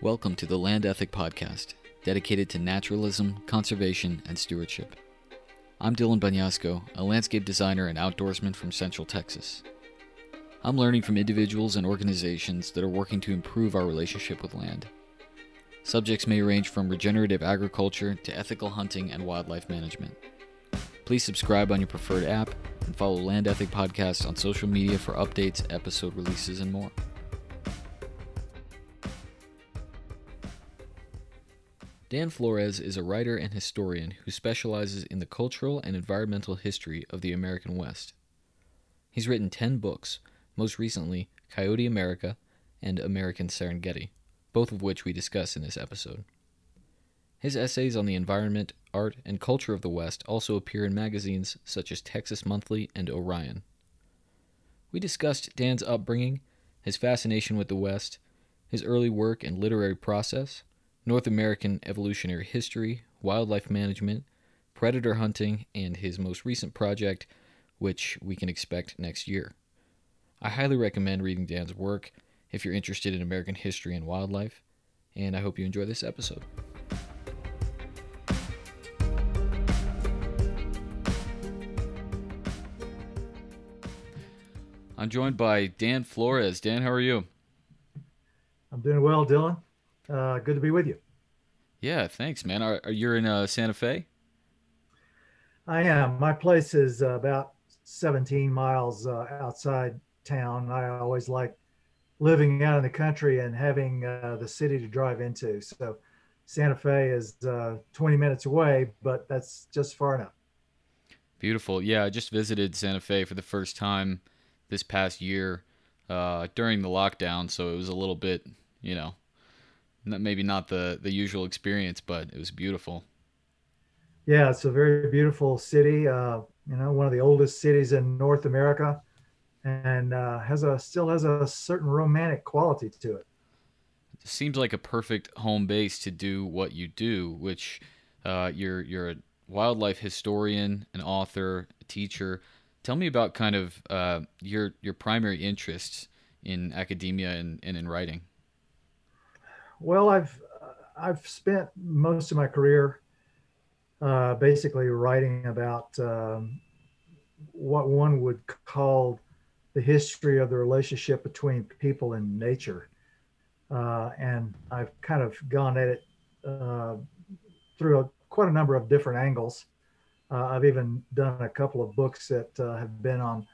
Welcome to the Land Ethic Podcast, dedicated to naturalism, conservation, and stewardship. I'm Dylan Banyasco, a landscape designer and outdoorsman from Central Texas. I'm learning from individuals and organizations that are working to improve our relationship with land. Subjects may range from regenerative agriculture to ethical hunting and wildlife management. Please subscribe on your preferred app and follow Land Ethic Podcast on social media for updates, episode releases, and more. Dan Flores is a writer and historian who specializes in the cultural and environmental history of the American West. He's written 10 books, most recently Coyote America and American Serengeti, both of which we discuss in this episode. His essays on the environment, art, and culture of the West also appear in magazines such as Texas Monthly and Orion. We discussed Dan's upbringing, his fascination with the West, his early work and literary process, North American evolutionary history, wildlife management, predator hunting, and his most recent project, which we can expect next year. I highly recommend reading Dan's work if you're interested in American history and wildlife, and I hope you enjoy this episode. I'm joined by Dan Flores. Dan, how are you? I'm doing well, Dylan. Uh, good to be with you. Yeah, thanks, man. Are, are you in uh, Santa Fe? I am. My place is uh, about 17 miles uh, outside town. I always like living out in the country and having uh, the city to drive into. So Santa Fe is uh, 20 minutes away, but that's just far enough. Beautiful. Yeah, I just visited Santa Fe for the first time this past year during the lockdown, so it was a little bit, you know, maybe not the the usual experience, but it was beautiful. Yeah, it's a very beautiful city. Uh, you know, one of the oldest cities in North America, and uh, has a still has a certain romantic quality to it. it. Seems like a perfect home base to do what you do, which uh, you're you're a wildlife historian, an author, a teacher. Tell me about kind of uh, your your primary interests in academia and, and in writing. Well, I've I've spent most of my career uh, basically writing about um, what one would call the history of the relationship between people and nature, uh, and I've kind of gone at it uh, through a, quite a number of different angles. Uh, I've even done a couple of books that uh, have been on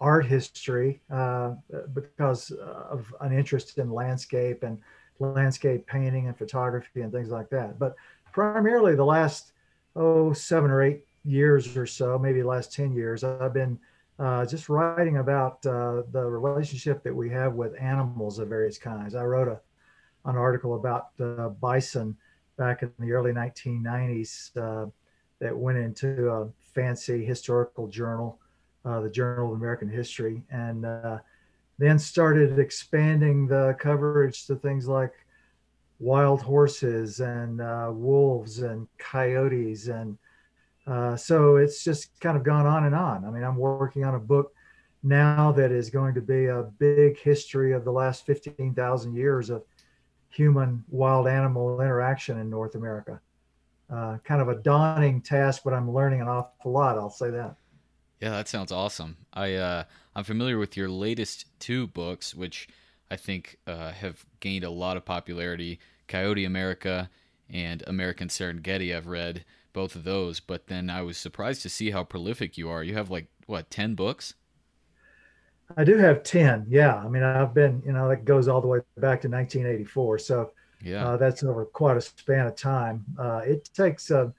art history uh, because of an interest in landscape and landscape painting and photography and things like that. But primarily the last, oh, seven or eight years or so, maybe the last 10 years, I've been uh, just writing about uh, the relationship that we have with animals of various kinds. I wrote a, an article about uh, bison back in the early 1990s uh, that went into a fancy historical journal, uh, the Journal of American History. And then started expanding the coverage to things like wild horses and uh, wolves and coyotes and uh, so it's just kind of gone on and on. I mean i'm working on a book now that is going to be a big history of the last 15000 years of human wild animal interaction in north america. Uh, kind of a daunting task but i'm learning an awful lot i'll say that yeah, that sounds awesome. I uh, I'm familiar with your latest two books, which I think uh, have gained a lot of popularity. Coyote America and American Serengeti. I've read both of those, but then I was surprised to see how prolific you are. You have like what ten books? I do have ten. Yeah, I mean I've been you know that goes all the way back to 1984. So yeah, uh, that's over quite a span of time. Uh, it takes a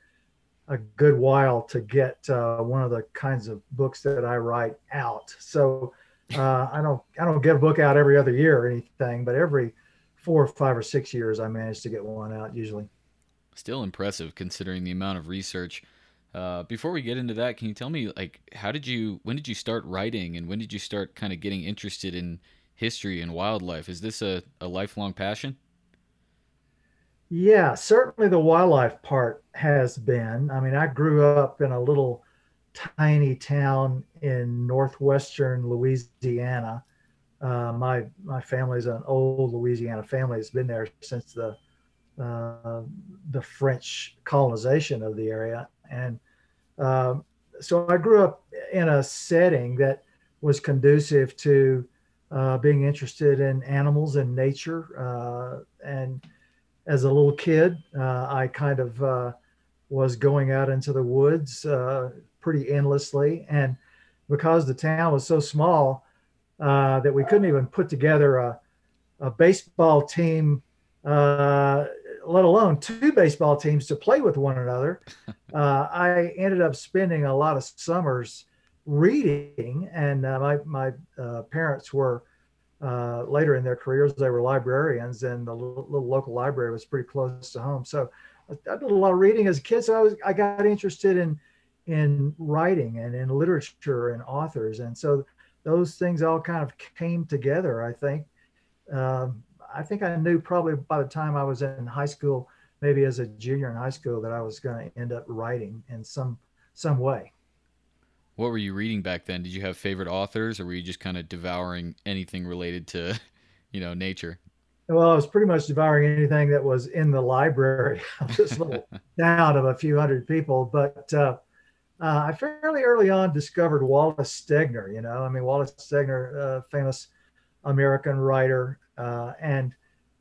a good while to get uh, one of the kinds of books that I write out. So uh, I don't I don't get a book out every other year or anything, but every four or five or six years I manage to get one out usually. Still impressive considering the amount of research. Uh, before we get into that, can you tell me like how did you when did you start writing and when did you start kind of getting interested in history and wildlife? Is this a, a lifelong passion? Yeah, certainly the wildlife part has been. I mean, I grew up in a little tiny town in northwestern Louisiana uh, my my family's an old Louisiana family. It's been there since the uh, the French colonization of the area, and um, so I grew up in a setting that was conducive to uh, being interested in animals and nature. Uh, and as a little kid, uh, I kind of uh, was going out into the woods uh, pretty endlessly. And because the town was so small uh, that we couldn't even put together a, a baseball team, let alone two baseball teams to play with one another, I ended up spending a lot of summers reading, and uh, my my uh, parents were uh, later in their careers they were librarians, and the little, local library was pretty close to home. So I did a lot of reading as a kid. So I was I got interested in in writing and in literature and authors, and so those things all kind of came together. I think. Um, I think I knew probably by the time I was in high school, maybe as a junior in high school, that I was going to end up writing in some some way. What were you reading back then? Did you have favorite authors, or were you just kind of devouring anything related to, you know, nature? Well, I was pretty much devouring anything that was in the library of this little town of a few hundred people. But uh, uh, I fairly early on discovered Wallace Stegner. You know, I mean, Wallace Stegner, uh, famous American writer, uh, and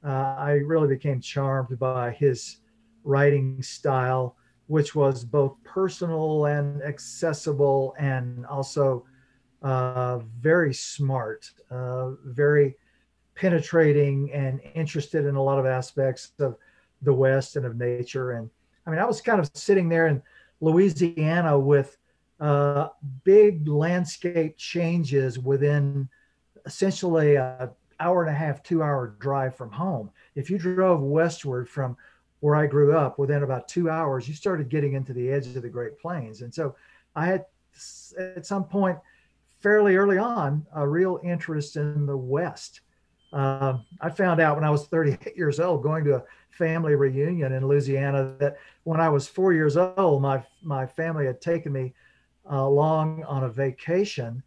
uh, I really became charmed by his writing style which was both personal and accessible and also uh, very smart, uh, very penetrating and interested in a lot of aspects of the West and of nature. And I mean, I was kind of sitting there in Louisiana with uh, big landscape changes within essentially a hour and a half, two hour drive from home. If you drove westward from where I grew up, within about two hours, you started getting into the edge of the Great Plains. And so I had, at some point, fairly early on, a real interest in the West. Um, I found out when I was 38 years old, going to a family reunion in Louisiana, that when I was four years old, my my family had taken me along on a vacation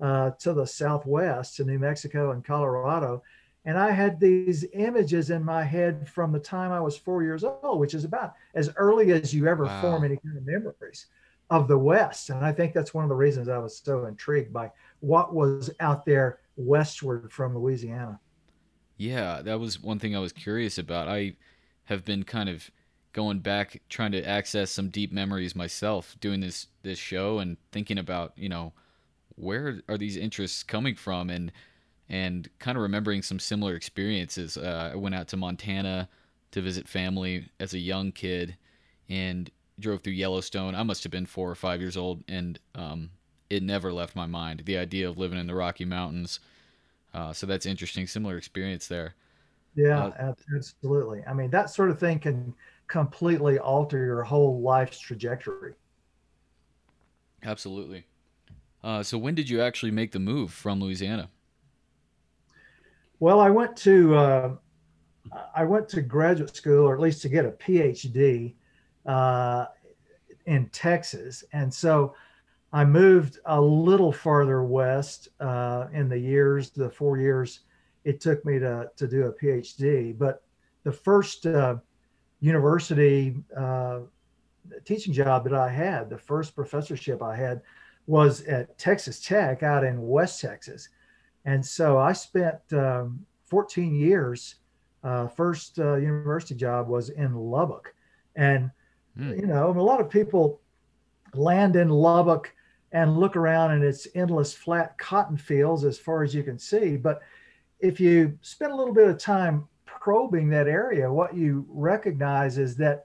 uh, to the Southwest, to New Mexico and Colorado, and I had these images in my head from the time I was four years old, which is about as early as you ever wow. form any kind of memories of the West. And I think that's one of the reasons I was so intrigued by what was out there westward from Louisiana. Yeah, that was one thing I was curious about. I have been kind of going back trying to access some deep memories myself doing this this show and thinking about, you know, where are these interests coming from and and kind of remembering some similar experiences. Uh, I went out to Montana to visit family as a young kid and drove through Yellowstone. I must have been four or five years old, and um, it never left my mind. The idea of living in the Rocky Mountains. Uh, so that's interesting. Similar experience there. Yeah, uh, absolutely. I mean, that sort of thing can completely alter your whole life's trajectory. Absolutely. Uh, so when did you actually make the move from Louisiana? Well, I went to uh, I went to graduate school, or at least to get a PhD uh, in Texas, and so I moved a little farther west uh, in the years, the four years it took me to to do a PhD. But the first uh, university uh, teaching job that I had, the first professorship I had, was at Texas Tech out in West Texas and so I spent um, 14 years. Uh, first uh, university job was in Lubbock, and mm. you know a lot of people land in Lubbock and look around and it's endless flat cotton fields as far as you can see. But if you spend a little bit of time probing that area, what you recognize is that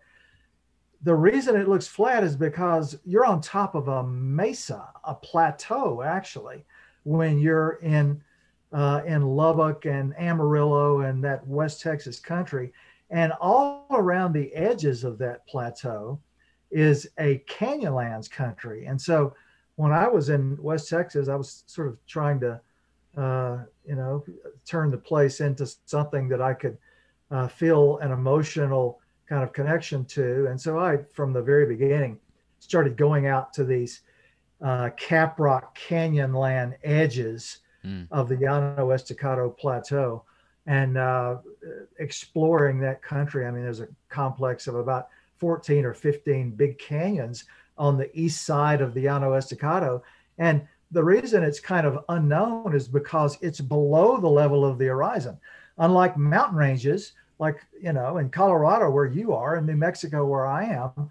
the reason it looks flat is because you're on top of a mesa, a plateau, actually when you're in uh, in Lubbock and Amarillo and that West Texas country. And all around the edges of that plateau is a canyonlands country. And so when I was in West Texas, I was sort of trying to, uh, you know, turn the place into something that I could uh, feel an emotional kind of connection to. And so I, from the very beginning, started going out to these uh, Caprock Canyonland edges mm. of the Llano Estacado Plateau and uh, exploring that country. I mean, there's a complex of about 14 or 15 big canyons on the east side of the Llano Estacado. And the reason it's kind of unknown is because it's below the level of the horizon. Unlike mountain ranges, like, you know, in Colorado where you are, in New Mexico where I am,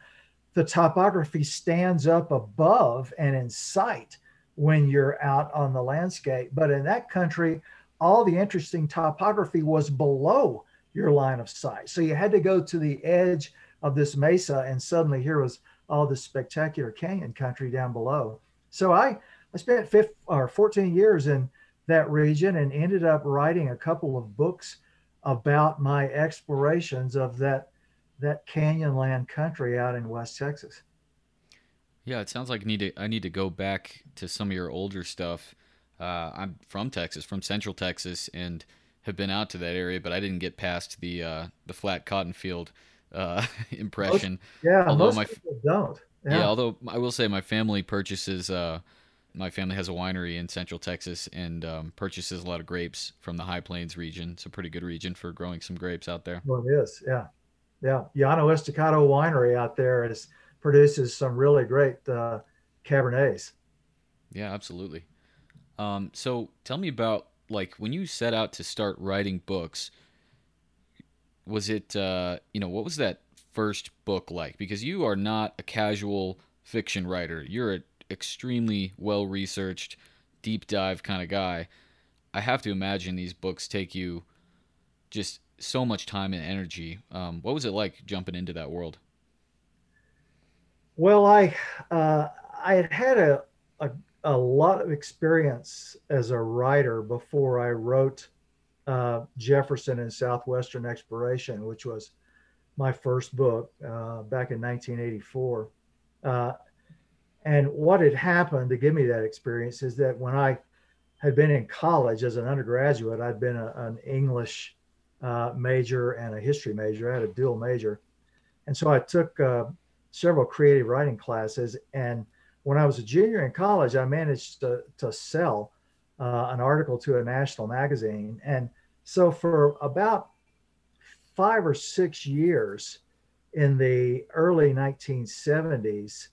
the topography stands up above and in sight when you're out on the landscape. But in that country, all the interesting topography was below your line of sight. So you had to go to the edge of this mesa, and suddenly here was all this spectacular canyon country down below. So I, I spent 15, or 14 years in that region and ended up writing a couple of books about my explorations of that that canyonland country out in West Texas. Yeah, it sounds like I need to I need to go back to some of your older stuff. Uh, I'm from Texas, from Central Texas, and have been out to that area, but I didn't get past the uh, the flat cotton field uh, impression. Most, yeah, although most my, people don't. Yeah. yeah. although I will say my family purchases. Uh, my family has a winery in Central Texas and um, purchases a lot of grapes from the High Plains region. It's a pretty good region for growing some grapes out there. Well, it is. Yeah, yeah. Llano Estacado Winery out there is produces some really great uh, Cabernets. Yeah, absolutely. Um, so tell me about like when you set out to start writing books. Was it uh, you know what was that first book like? Because you are not a casual fiction writer. You're an extremely well researched, deep dive kind of guy. I have to imagine these books take you just so much time and energy. Um, what was it like jumping into that world? Well, I uh, I had had a, a, a lot of experience as a writer before I wrote uh, Jefferson and Southwestern Exploration, which was my first book uh, back in 1984. Uh, and what had happened to give me that experience is that when I had been in college as an undergraduate, I'd been a, an English uh, major and a history major. I had a dual major. And so I took uh, several creative writing classes. And when I was a junior in college, I managed to, to sell uh, an article to a national magazine. And so for about five or six years in the early 1970s,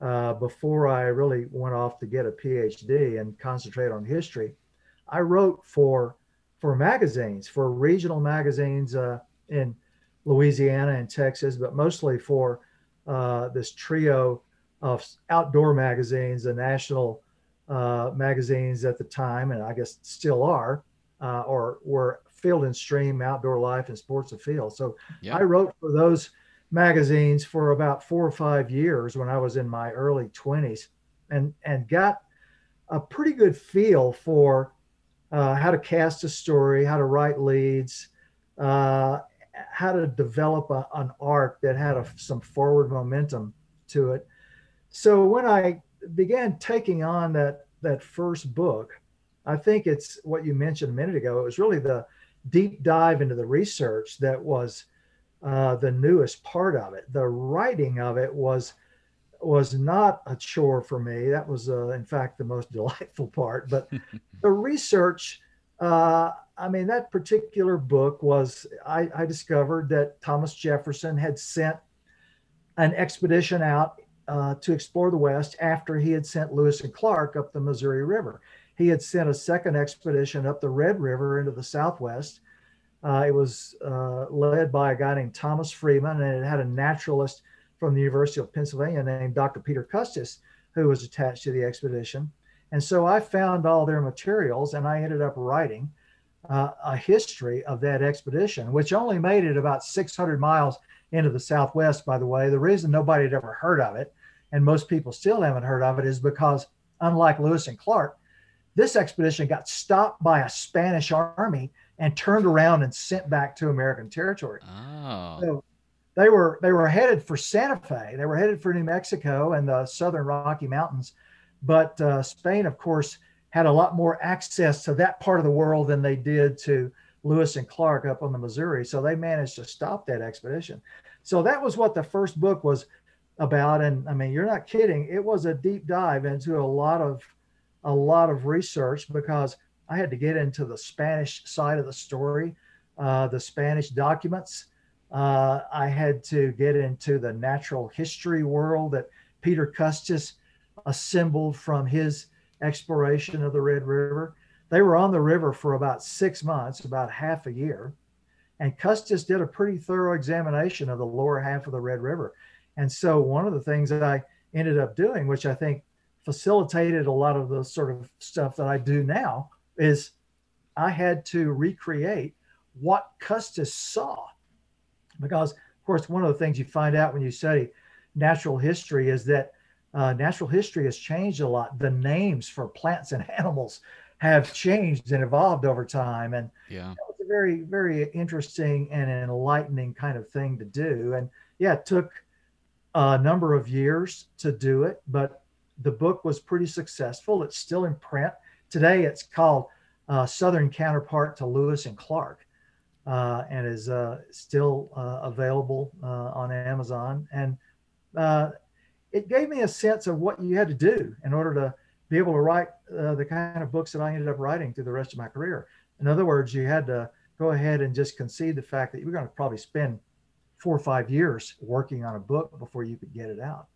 uh, before I really went off to get a PhD and concentrate on history, I wrote for for magazines, for regional magazines uh, in Louisiana and Texas, but mostly for uh, this trio of outdoor magazines, the national uh, magazines at the time, and I guess still are, uh, or were Field and Stream, Outdoor Life, and Sports Afield. So yeah. I wrote for those magazines for about four or five years when I was in my early 20s, and and got a pretty good feel for uh, how to cast a story, how to write leads, uh, how to develop a, an arc that had a, some forward momentum to it. So when I began taking on that that first book, I think it's what you mentioned a minute ago. It was really the deep dive into the research that was uh, the newest part of it. The writing of it was was not a chore for me. That was, uh, in fact, the most delightful part. But the research uh, I mean, that particular book was, I, I, discovered that Thomas Jefferson had sent an expedition out uh, to explore the West after he had sent Lewis and Clark up the Missouri River. He had sent a second expedition up the Red River into the Southwest. Uh, it was uh, led by a guy named Thomas Freeman, and it had a naturalist from the University of Pennsylvania named Dr. Peter Custis, who was attached to the expedition. And so I found all their materials and I ended up writing uh, a history of that expedition, which only made it about 600 miles into the Southwest, by the way. The reason nobody had ever heard of it, and most people still haven't heard of it, is because unlike Lewis and Clark, this expedition got stopped by a Spanish army and turned around and sent back to American territory. Oh. So they were they were headed for Santa Fe. They were headed for New Mexico and the southern Rocky Mountains but uh, Spain, of course, had a lot more access to that part of the world than they did to Lewis and Clark up on the Missouri. So they managed to stop that expedition. So that was what the first book was about. And I mean, you're not kidding. It was a deep dive into a lot of a lot of research because I had to get into the Spanish side of the story, uh, the Spanish documents. Uh, I had to get into the natural history world that Peter Custis assembled from his exploration of the Red River. They were on the river for about six months, about half a year. And Custis did a pretty thorough examination of the lower half of the Red River. And so, one of the things that I ended up doing, which I think facilitated a lot of the sort of stuff that I do now, is I had to recreate what Custis saw. Because, of course, one of the things you find out when you study natural history is that uh, natural history has changed a lot. The names for plants and animals have changed and evolved over time. And yeah, it's a very, very interesting and enlightening kind of thing to do. And yeah, it took a number of years to do it, but the book was pretty successful. It's still in print. Today it's called uh, Southern Counterpart to Lewis and Clark uh, and is uh, still uh, available uh, on Amazon. And uh, it gave me a sense of what you had to do in order to be able to write the kind of books that I ended up writing through the rest of my career. In other words, you had to go ahead and just concede the fact that you were going to probably spend four or five years working on a book before you could get it out.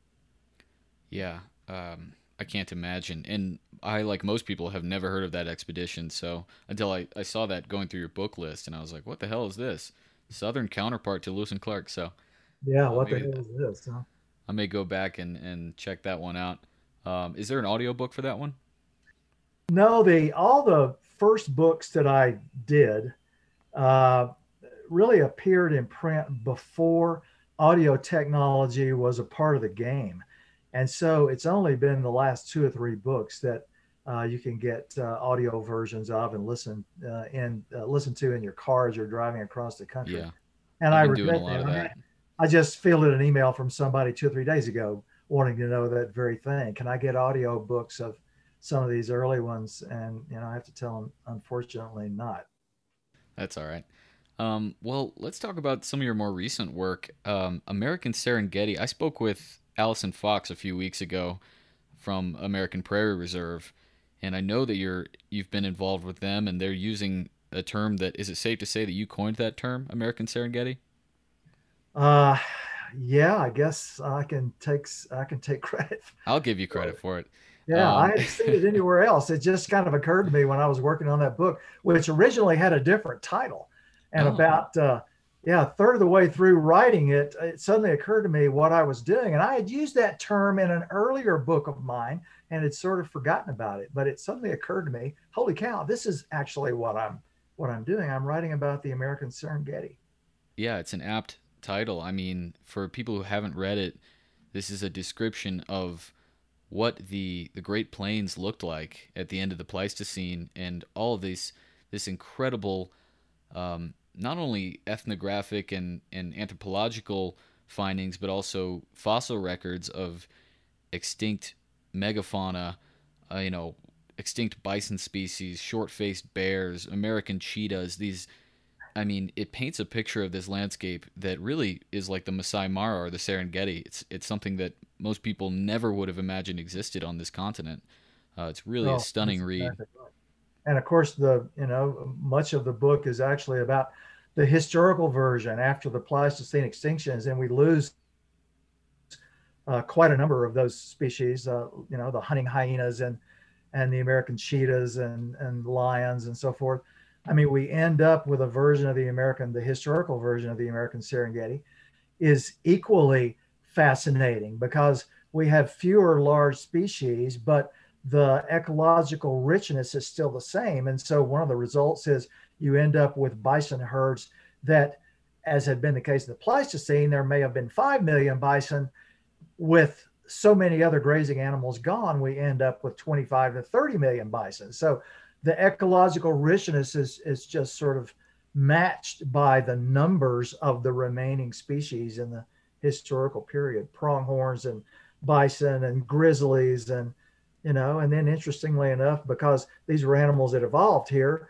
Yeah, um, I can't imagine. And I, like most people, have never heard of that expedition. So until I, I saw that going through your book list, and I was like, what the hell is this? Southern counterpart to Lewis and Clark. So yeah, what the hell is this? Huh? I may go back and, and check that one out. Um, is there an audiobook for that one? No, the all the first books that I did uh, really appeared in print before audio technology was a part of the game. And so it's only been the last two or three books that uh, you can get uh, audio versions of and listen uh, in uh, listen to in your car as you're driving across the country. Yeah, and I've regret that. that. I, I just fielded an email from somebody two or three days ago wanting to know that very thing. Can I get audio books of some of these early ones? And you know, I have to tell them, unfortunately, not. That's all right. Um, well, let's talk about some of your more recent work. Um, American Serengeti. I spoke with Alison Fox a few weeks ago from American Prairie Reserve, and I know that you're you've been involved with them, and they're using a term that is it safe to say that you coined that term, American Serengeti? Uh, yeah, I guess I can take I can take credit. I'll give you credit for it. Yeah, um, I hadn't seen it anywhere else. It just kind of occurred to me when I was working on that book, which originally had a different title, and oh. about. Uh, yeah, a third of the way through writing it, it suddenly occurred to me what I was doing. And I had used that term in an earlier book of mine and had sort of forgotten about it. But it suddenly occurred to me, holy cow, this is actually what I'm what I'm doing. I'm writing about the American Serengeti. Yeah, it's an apt title. I mean, for people who haven't read it, this is a description of what the the Great Plains looked like at the end of the Pleistocene and all this this incredible um, not only ethnographic and, and anthropological findings, but also fossil records of extinct megafauna, uh, you know, extinct bison species, short-faced bears, American cheetahs. These, I mean, it paints a picture of this landscape that really is like the Masai Mara or the Serengeti. It's it's something that most people never would have imagined existed on this continent. Uh, it's really oh, a stunning read. And of course, the you know much of the book is actually about the historical version after the Pleistocene extinctions, and we lose uh, quite a number of those species. Uh, you know, the hunting hyenas and and the American cheetahs and and lions and so forth. I mean, we end up with a version of the American, the historical version of the American Serengeti, is equally fascinating because we have fewer large species, but the ecological richness is still the same. And so one of the results is you end up with bison herds that, as had been the case in the Pleistocene, there may have been 5 million bison. With so many other grazing animals gone, we end up with 25 to 30 million bison. So the ecological richness is, is just sort of matched by the numbers of the remaining species in the historical period pronghorns and bison and grizzlies and you know and then interestingly enough because these were animals that evolved here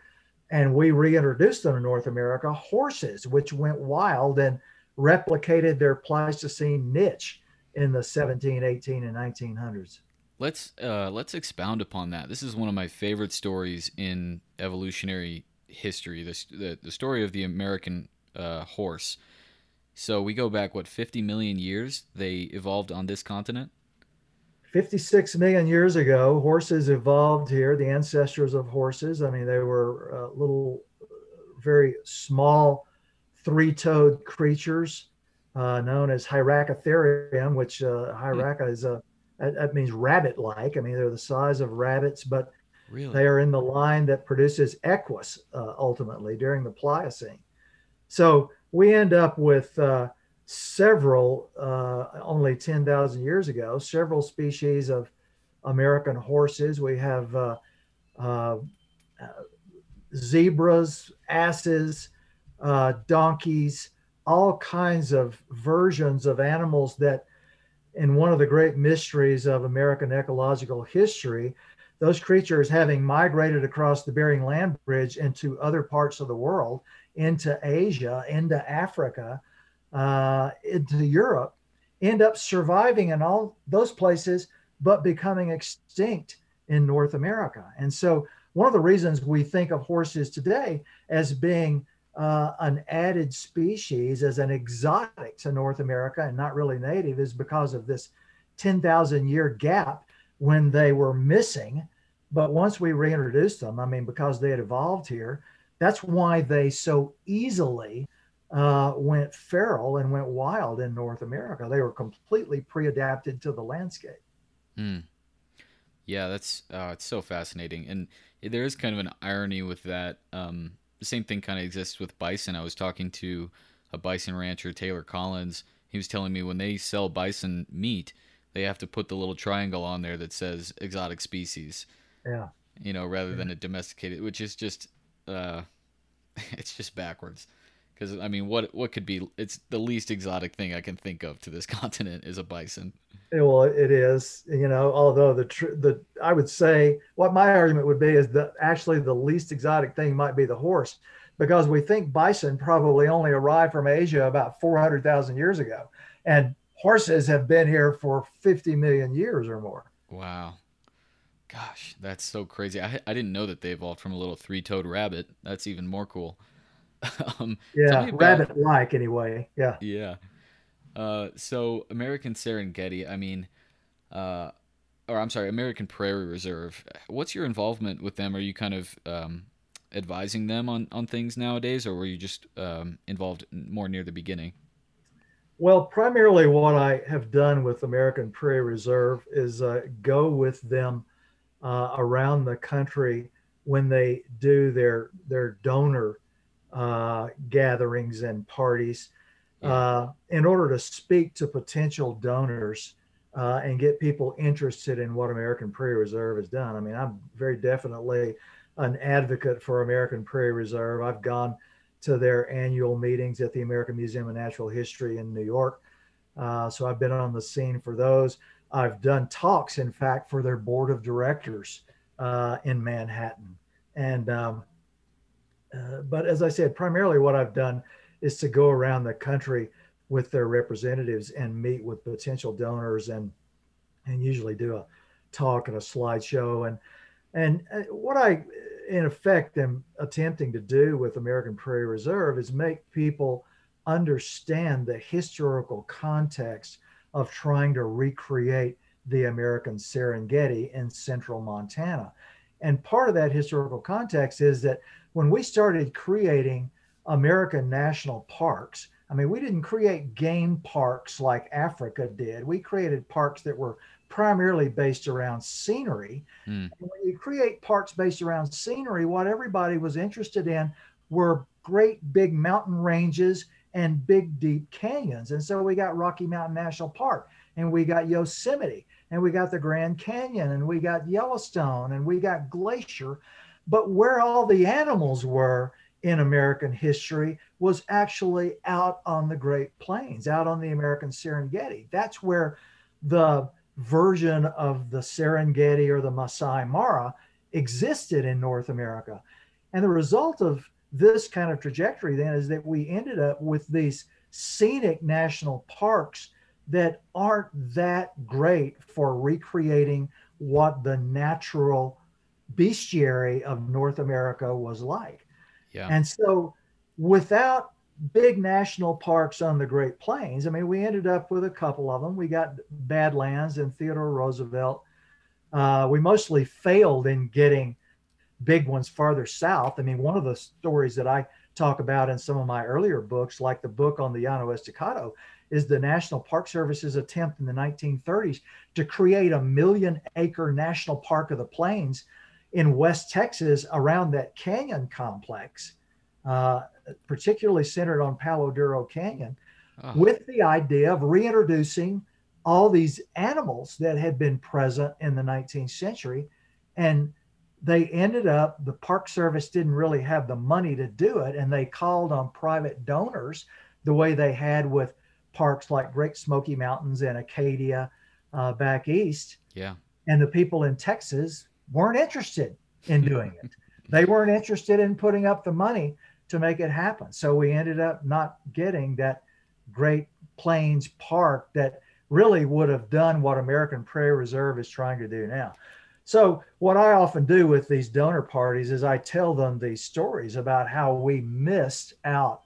and we reintroduced them to North America, horses, which went wild and replicated their Pleistocene niche in the 17, 18, and 1900s. let's uh, let's expound upon that. This is one of my favorite stories in evolutionary history. This the, the story of the American uh, horse. So we go back what 50 million years they evolved on this continent. 56 million years ago, horses evolved here. The ancestors of horses. I mean, they were uh, little, very small, three-toed creatures uh, known as Hyracotherium, which uh, Hyraca is a that means rabbit-like. I mean, they're the size of rabbits, but really? they are in the line that produces equus uh, ultimately during the Pliocene. So we end up with uh, several, uh, only 10,000 years ago, several species of American horses. We have uh, uh, zebras, asses, uh, donkeys, all kinds of versions of animals that, in one of the great mysteries of American ecological history, those creatures having migrated across the Bering Land Bridge into other parts of the world, into Asia, into Africa, uh, into Europe, end up surviving in all those places, but becoming extinct in North America. And so, one of the reasons we think of horses today as being uh, an added species, as an exotic to North America and not really native, is because of this 10,000 year gap when they were missing. But once we reintroduced them, I mean, because they had evolved here, that's why they so easily uh, went feral and went wild in North America. They were completely pre-adapted to the landscape. Mm. Yeah, that's uh, it's so fascinating, and there is kind of an irony with that. Um, the same thing kind of exists with bison. I was talking to a bison rancher, Taylor Collins. He was telling me when they sell bison meat, they have to put the little triangle on there that says exotic species. Yeah. You know, rather yeah. than a domesticated, which is just, uh, it's just backwards because I mean, what what could be? It's the least exotic thing I can think of to this continent is a bison. Well, it is. You know, although the tr- the I would say what my argument would be is that actually the least exotic thing might be the horse, because we think bison probably only arrived from Asia about four hundred thousand years ago, and horses have been here for fifty million years or more. Wow. Gosh, that's so crazy. I, I didn't know that they evolved from a little three toed rabbit. That's even more cool. um, yeah, rabbit like anyway. Yeah. Yeah. Uh, so American Serengeti, I mean, uh, or I'm sorry, American Prairie Reserve. What's your involvement with them? Are you kind of um, advising them on, on things nowadays, or were you just um, involved more near the beginning? Well, primarily what I have done with American Prairie Reserve is uh, go with them uh, around the country when they do their their donor uh, gatherings and parties uh, in order to speak to potential donors uh, and get people interested in what American Prairie Reserve has done. I mean, I'm very definitely an advocate for American Prairie Reserve. I've gone to their annual meetings at the American Museum of Natural History in New York. Uh, so I've been on the scene for those. I've done talks, in fact, for their board of directors uh, in Manhattan. And um, uh, but as I said, primarily what I've done is to go around the country with their representatives and meet with potential donors and and usually do a talk and a slideshow and and uh, what I in effect am attempting to do with American Prairie Reserve is make people understand the historical context of trying to recreate the American Serengeti in central Montana. And part of that historical context is that when we started creating American national parks, I mean, we didn't create game parks like Africa did. We created parks that were primarily based around scenery. Mm. when you create parks based around scenery, what everybody was interested in were great big mountain ranges and big deep canyons. And so we got Rocky Mountain National Park and we got Yosemite and we got the Grand Canyon and we got Yellowstone and we got Glacier. But where all the animals were in American history was actually out on the Great Plains, out on the American Serengeti. That's where the version of the Serengeti or the Masai Mara existed in North America. And the result of this kind of trajectory then is that we ended up with these scenic national parks that aren't that great for recreating what the natural bestiary of North America was like. Yeah. And so without big national parks on the Great Plains, I mean, we ended up with a couple of them. We got Badlands and Theodore Roosevelt. Uh, we mostly failed in getting big ones farther south. I mean, one of the stories that I talk about in some of my earlier books, like the book on the Llano Estacado, is the National Park Service's attempt in the 1930s to create a million acre national park of the plains in West Texas around that canyon complex, uh, particularly centered on Palo Duro Canyon, oh. with the idea of reintroducing all these animals that had been present in the 19th century. And they ended up, the Park Service didn't really have the money to do it, and they called on private donors the way they had with parks like Great Smoky Mountains and Acadia uh, back east. Yeah. And the people in Texas weren't interested in doing it. They weren't interested in putting up the money to make it happen. So we ended up not getting that Great Plains Park that really would have done what American Prairie Reserve is trying to do now. So, what I often do with these donor parties is I tell them these stories about how we missed out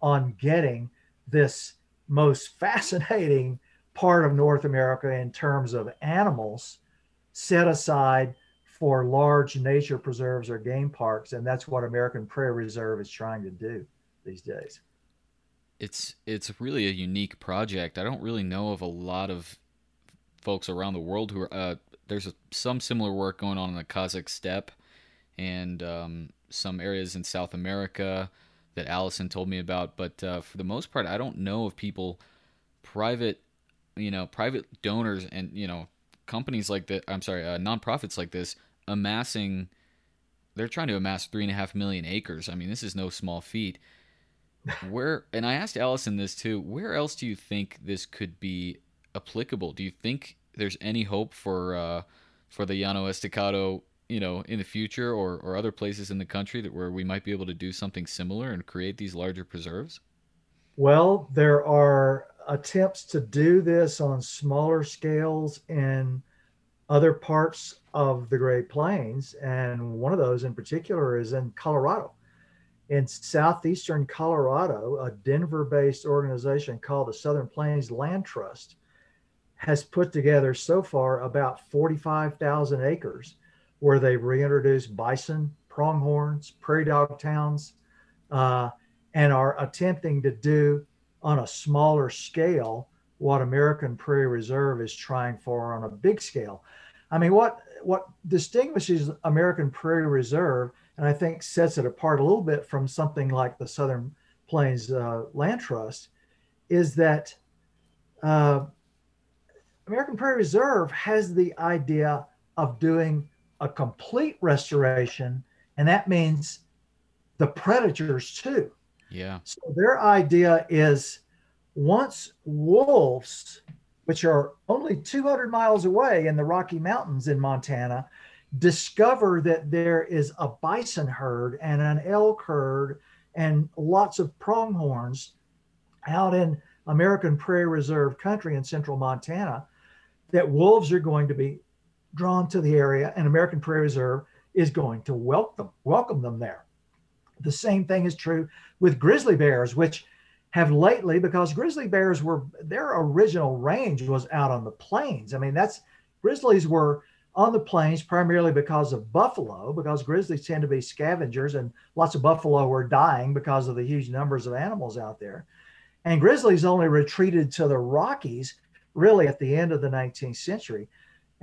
on getting this most fascinating part of North America in terms of animals set aside for large nature preserves or game parks. And that's what American Prairie Reserve is trying to do these days. It's it's really a unique project. I don't really know of a lot of folks around the world who are. Uh, there's a, some similar work going on in the Kazakh steppe and um, some areas in South America that Alison told me about. But uh, for the most part, I don't know of people, private, you know, private donors and you know companies like that. I'm sorry, uh, nonprofits like this amassing. They're trying to amass three and a half million acres. I mean, this is no small feat. Where and I asked Alison this too. Where else do you think this could be applicable? Do you think there's any hope for uh, for the Llano Estacado you know in the future or, or other places in the country that where we might be able to do something similar and create these larger preserves? Well there are attempts to do this on smaller scales in other parts of the great plains and one of those in particular is in colorado. In southeastern colorado a denver based organization called the southern plains land trust has put together so far about 45,000 acres where they've reintroduced bison, pronghorns, prairie dog towns, uh, and are attempting to do on a smaller scale what American Prairie Reserve is trying for on a big scale. I mean, what what distinguishes American Prairie Reserve, and I think sets it apart a little bit from something like the Southern Plains uh, Land Trust, is that uh, American Prairie Reserve has the idea of doing a complete restoration, and that means the predators too. Yeah. So their idea is once wolves, which are only 200 miles away in the Rocky Mountains in Montana, discover that there is a bison herd and an elk herd and lots of pronghorns out in American Prairie Reserve country in central Montana, that wolves are going to be drawn to the area, and American Prairie Reserve is going to welcome welcome them there. The same thing is true with grizzly bears, which have lately, because grizzly bears were their original range was out on the plains. I mean, that's grizzlies were on the plains primarily because of buffalo, because grizzlies tend to be scavengers, and lots of buffalo were dying because of the huge numbers of animals out there. And grizzlies only retreated to the Rockies really at the end of the 19th century.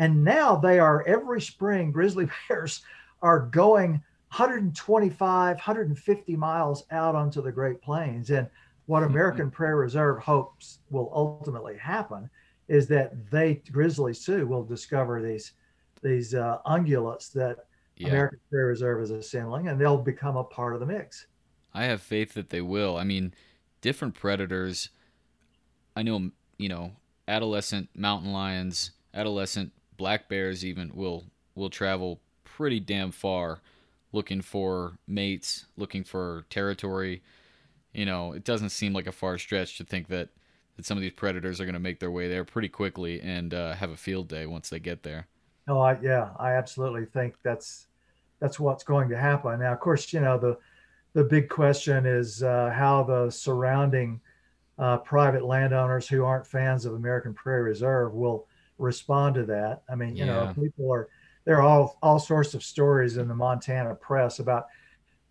And now they are every spring, grizzly bears are going 125, 150 miles out onto the Great Plains. And what mm-hmm. American Prairie Reserve hopes will ultimately happen is that they grizzlies too will discover these these uh, ungulates that yeah. American Prairie Reserve is assembling, and they'll become a part of the mix. I have faith that they will. I mean, different predators. I know, you know, adolescent mountain lions, adolescent black bears even will will travel pretty damn far looking for mates, looking for territory. You know, it doesn't seem like a far stretch to think that that some of these predators are going to make their way there pretty quickly and uh, have a field day once they get there. Oh, I, yeah, I absolutely think that's that's what's going to happen. Now, of course, you know the the big question is uh, how the surrounding uh, private landowners who aren't fans of American Prairie Reserve will respond to that. I mean, you yeah. know, people are there are all all sorts of stories in the Montana press about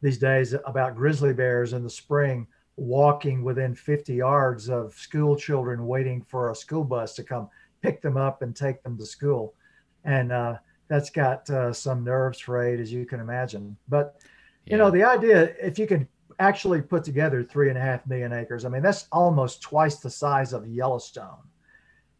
these days about grizzly bears in the spring walking within 50 yards of school children waiting for a school bus to come pick them up and take them to school. And uh, that's got uh, some nerves frayed, as you can imagine. But, yeah. you know, the idea, if you can actually put together three and a half million acres, I mean, that's almost twice the size of Yellowstone.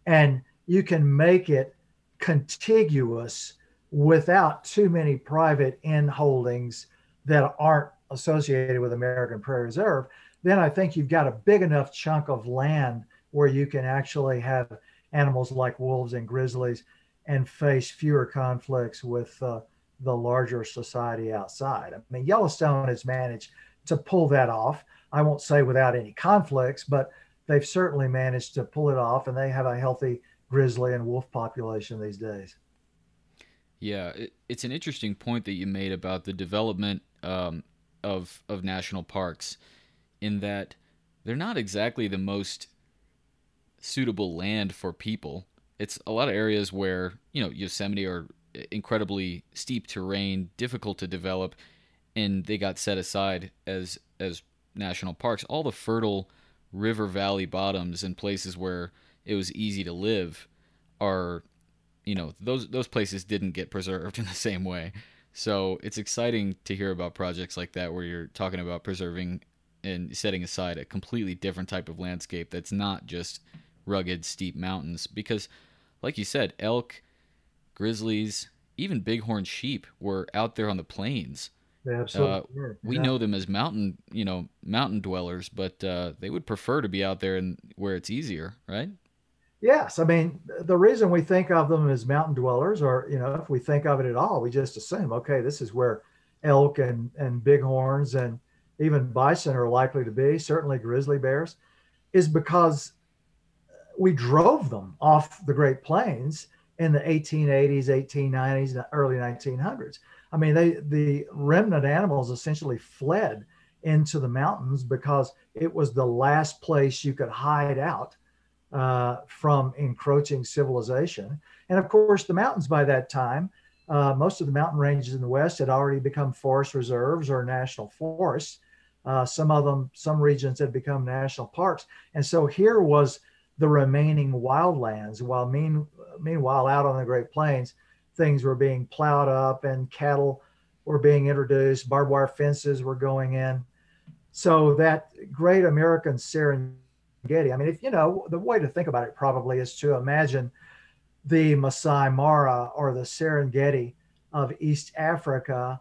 And you can make it contiguous without too many private in holdings that aren't associated with American Prairie Reserve then I think you've got a big enough chunk of land where you can actually have animals like wolves and grizzlies and face fewer conflicts with uh, the larger society outside. I mean, Yellowstone has managed to pull that off. I won't say without any conflicts, but they've certainly managed to pull it off, and they have a healthy grizzly and wolf population these days. Yeah, it, it's an interesting point that you made about the development um, of of national parks in that they're not exactly the most suitable land for people. It's a lot of areas where, you know, Yosemite are incredibly steep terrain, difficult to develop, and they got set aside as as national parks. All the fertile river valley bottoms and places where it was easy to live are you know, those those places didn't get preserved in the same way. So it's exciting to hear about projects like that where you're talking about preserving and setting aside a completely different type of landscape that's not just rugged, steep mountains. Because, like you said, elk, grizzlies, even bighorn sheep were out there on the plains. They absolutely uh, We know them as mountain, you know, mountain dwellers, but uh, they would prefer to be out there and where it's easier, right? Yes, I mean the reason we think of them as mountain dwellers, or you know, if we think of it at all, we just assume, okay, this is where elk and and bighorns and even bison are likely to be, certainly grizzly bears, is because uh, we drove them off the Great Plains in the 1880s, 1890s, early 1900s. I mean, they the remnant animals essentially fled into the mountains because it was the last place you could hide out uh, from encroaching civilization. And of course, the mountains by that time, uh, most of the mountain ranges in the West had already become forest reserves or national forests. Uh, some of them, some regions had become national parks. And so here was the remaining wildlands. While mean, meanwhile, out on the Great Plains, things were being plowed up and cattle were being introduced, barbed wire fences were going in. So that great American Serengeti, I mean, if you know, the way to think about it probably is to imagine the Masai Mara or the Serengeti of East Africa,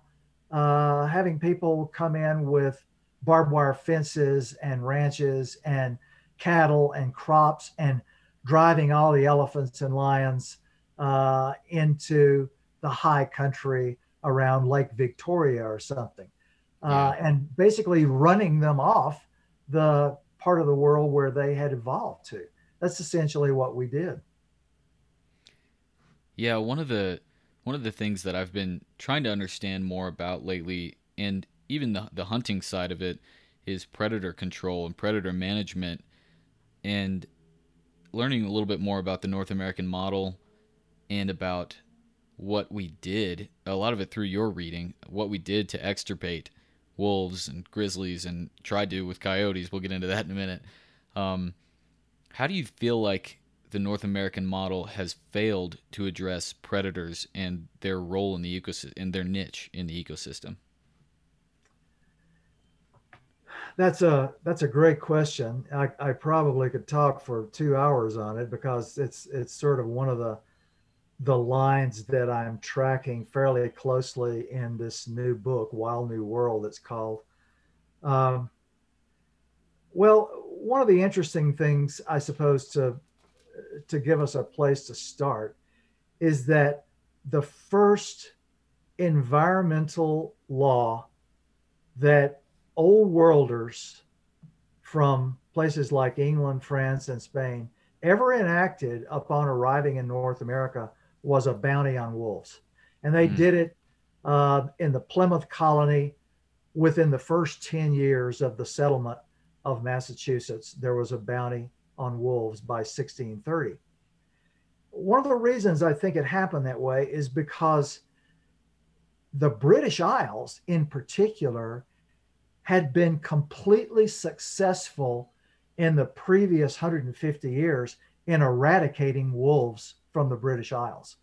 uh, having people come in with barbed wire fences and ranches and cattle and crops and driving all the elephants and lions uh, into the high country around Lake Victoria or something, uh, and basically running them off the part of the world where they had evolved to. That's essentially what we did. Yeah, one of the one of the things that I've been trying to understand more about lately, and even the the hunting side of it is predator control and predator management and learning a little bit more about the North American model and about what we did, a lot of it through your reading, what we did to extirpate wolves and grizzlies and tried to with coyotes. We'll get into that in a minute. Um, how do you feel like the North American model has failed to address predators and their role in the ecosystem, in their niche in the ecosystem? That's a that's a great question. I, I probably could talk for two hours on it because it's it's sort of one of the the lines that I'm tracking fairly closely in this new book, Wild New World. It's called. Um, well, one of the interesting things, I suppose, to to give us a place to start, is that the first environmental law that old worlders from places like England, France, and Spain ever enacted upon arriving in North America was a bounty on wolves. And they mm. did it uh, in the Plymouth colony within the first 10 years of the settlement of Massachusetts. There was a bounty on wolves by 1630. One of the reasons I think it happened that way is because the British Isles, in particular, had been completely successful in the previous 150 years in eradicating wolves from the British Isles.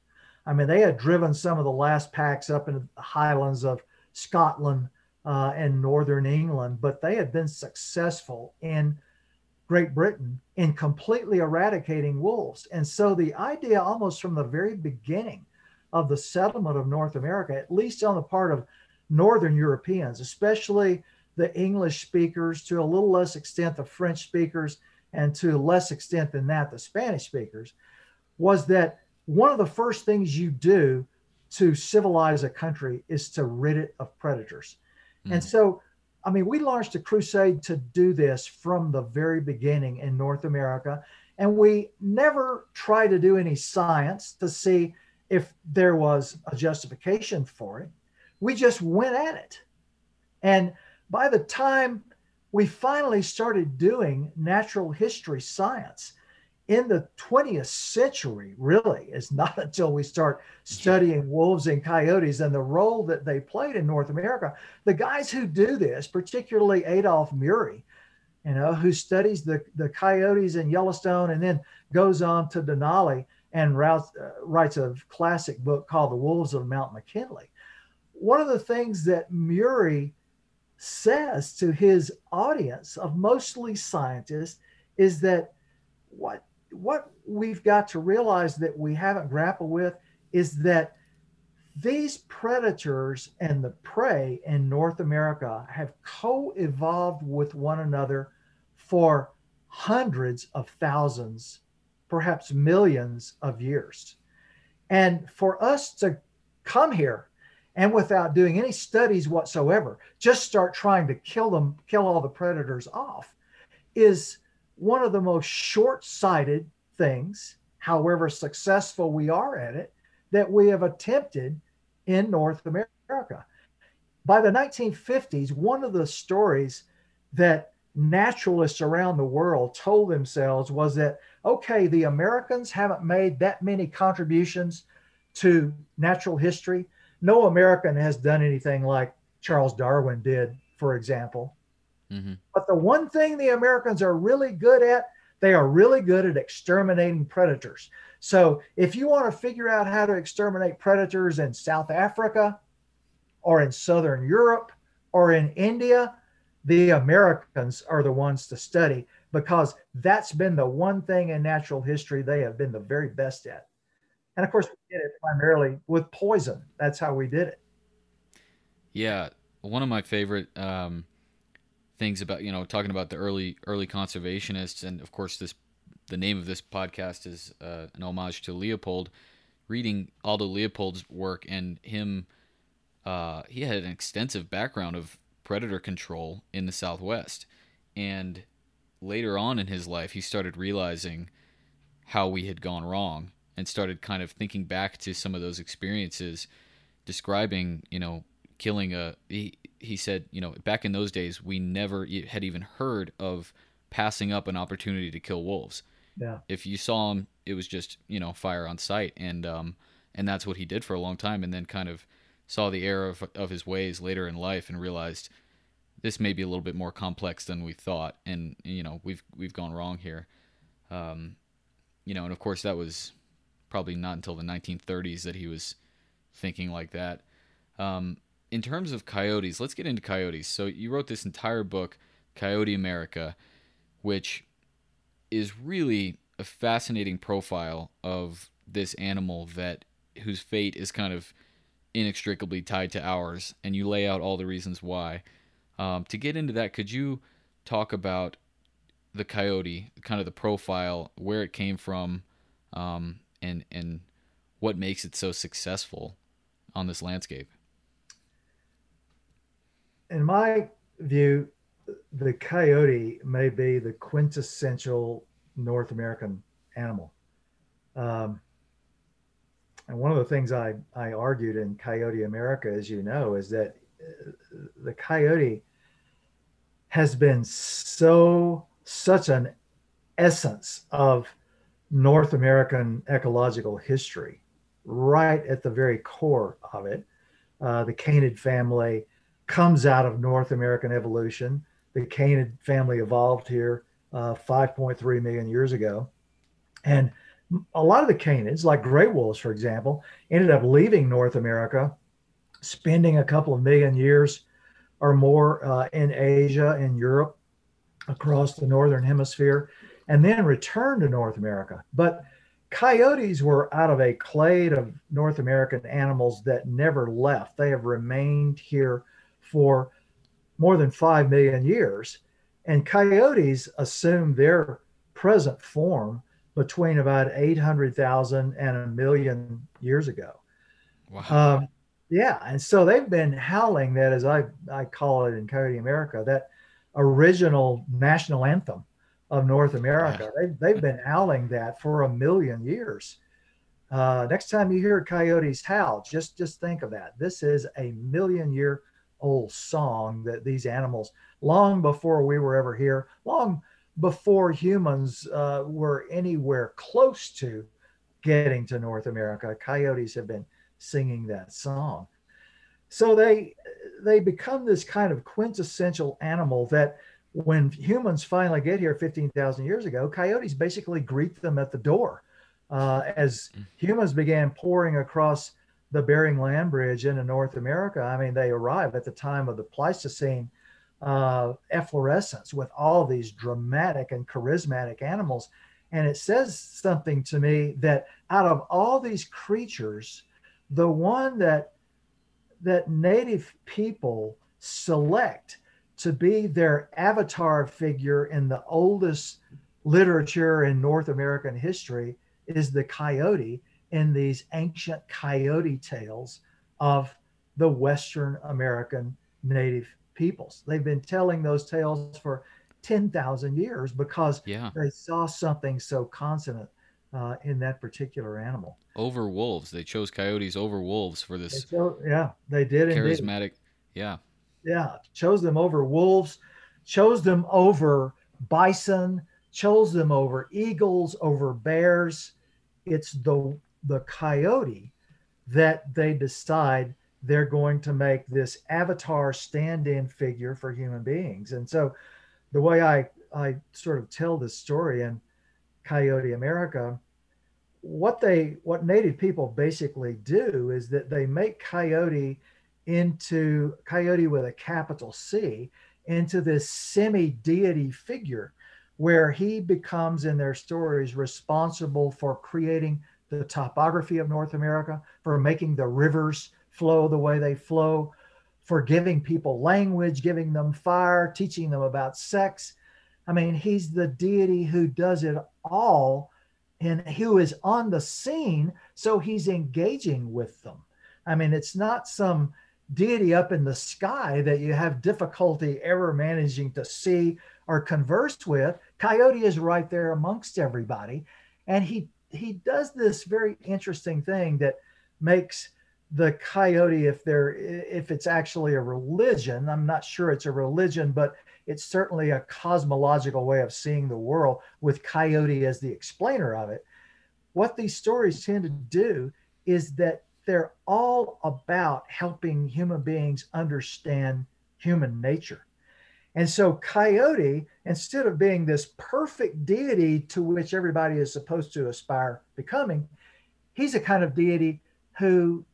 I mean, they had driven some of the last packs up into the highlands of Scotland uh, and northern England, but they had been successful in Great Britain in completely eradicating wolves. And so the idea, almost from the very beginning of the settlement of North America, at least on the part of Northern Europeans, especially the English speakers, to a little less extent the French speakers, and to less extent than that the Spanish speakers, was that one of the first things you do to civilize a country is to rid it of predators. Mm. And so, I mean, we launched a crusade to do this from the very beginning in North America. And we never try to do any science to see if there was a justification for it. We just went at it. And by the time we finally started doing natural history science, in the 20th century, really, is not until we start studying wolves and coyotes and the role that they played in North America. The guys who do this, particularly Adolph Murie, you know, who studies the, the coyotes in Yellowstone and then goes on to Denali and writes, uh, writes a classic book called The Wolves of Mount McKinley. One of the things that Murie says to his audience of mostly scientists is that what what we've got to realize that we haven't grappled with is that these predators and the prey in North America have co evolved with one another for hundreds of thousands, perhaps millions of years. And for us to come here and without doing any studies whatsoever, just start trying to kill them, kill all the predators off, is one of the most short sighted things, however successful we are at it, that we have attempted in North America. By the 1950s, one of the stories that naturalists around the world told themselves was that, okay, the Americans haven't made that many contributions to natural history. No American has done anything like Charles Darwin did, for example. Mm-hmm. But the one thing the Americans are really good at, they are really good at exterminating predators. So if you want to figure out how to exterminate predators in South Africa or in Southern Europe or in India, the Americans are the ones to study because that's been the one thing in natural history they have been the very best at. And of course, we did it primarily with poison. That's how we did it. Yeah. One of my favorite um, things about you know talking about the early early conservationists, and of course this the name of this podcast is uh, an homage to Leopold. Reading Aldo Leopold's work and him, uh, he had an extensive background of predator control in the Southwest, and later on in his life, he started realizing how we had gone wrong and started kind of thinking back to some of those experiences, describing you know killing a he, he said you know back in those days we never had even heard of passing up an opportunity to kill wolves. Yeah. If you saw him it was just you know fire on sight. And um and that's what he did for a long time and then kind of saw the error of, of his ways later in life and realized this may be a little bit more complex than we thought. And you know we've we've gone wrong here. Um you know and of course that was probably not until the 1930s that he was thinking like that. Um in terms of coyotes, let's get into coyotes. So you wrote this entire book, Coyote America, which is really a fascinating profile of this animal that whose fate is kind of inextricably tied to ours, and you lay out all the reasons why. Um, to get into that, could you talk about the coyote, kind of the profile, where it came from, um, and and what makes it so successful on this landscape? In my view, the coyote may be the quintessential North American animal. Um, and one of the things I, I argued in Coyote America, as you know, is that uh, the coyote has been so such an essence of North American ecological history, right at the very core of it. Uh, the canid family comes out of North American evolution. The canid family evolved here uh, 5.3 million years ago. And a lot of the canids, like gray wolves, for example, ended up leaving North America, spending a couple of million years or more uh, in Asia, in Europe, across the northern hemisphere, and then returned to North America. But coyotes were out of a clade of North American animals that never left. They have remained here for more than 5 million years. And coyotes assume their present form between about 800,000 and a million years ago. Wow. Um, yeah. And so they've been howling that, as I, I call it in Coyote America, that original national anthem of North America. They've, they've been howling that for a million years. Uh, next time you hear coyotes howl, just just think of that. This is a million year old song that these animals, long before we were ever here, long before humans uh, were anywhere close to getting to North America, coyotes have been singing that song. So they they become this kind of quintessential animal that when humans finally get here 15,000 years ago, coyotes basically greet them at the door. Uh, as mm. humans began pouring across the Bering Land Bridge into North America, I mean, they arrive at the time of the Pleistocene uh, efflorescence with all these dramatic and charismatic animals. And it says something to me that out of all these creatures, the one that that native people select to be their avatar figure in the oldest literature in North American history is the coyote in these ancient coyote tales of the Western American native peoples. They've been telling those tales for 10,000 years because yeah. they saw something so consonant uh, in that particular animal. Over wolves. They chose coyotes over wolves for this. They chose, yeah, they did. Charismatic. Indeed. Yeah. Yeah. Chose them over wolves, chose them over bison, chose them over eagles, over bears. It's the the coyote that they decide they're going to make this avatar stand-in figure for human beings. And so the way I I sort of tell this story in Coyote America, what they what native people basically do is that they make coyote into coyote with a capital C into this semi-deity figure where he becomes in their stories responsible for creating the topography of North America, for making the rivers flow the way they flow, for giving people language, giving them fire, teaching them about sex. I mean, he's the deity who does it all and who is on the scene. So he's engaging with them. I mean, it's not some deity up in the sky that you have difficulty ever managing to see or converse with. Coyote is right there amongst everybody. And he he does this very interesting thing that makes the coyote if there if it's actually a religion i'm not sure it's a religion but it's certainly a cosmological way of seeing the world with coyote as the explainer of it. What these stories tend to do is that they're all about helping human beings understand human nature and so coyote instead of being this perfect deity to which everybody is supposed to aspire becoming he's a kind of deity who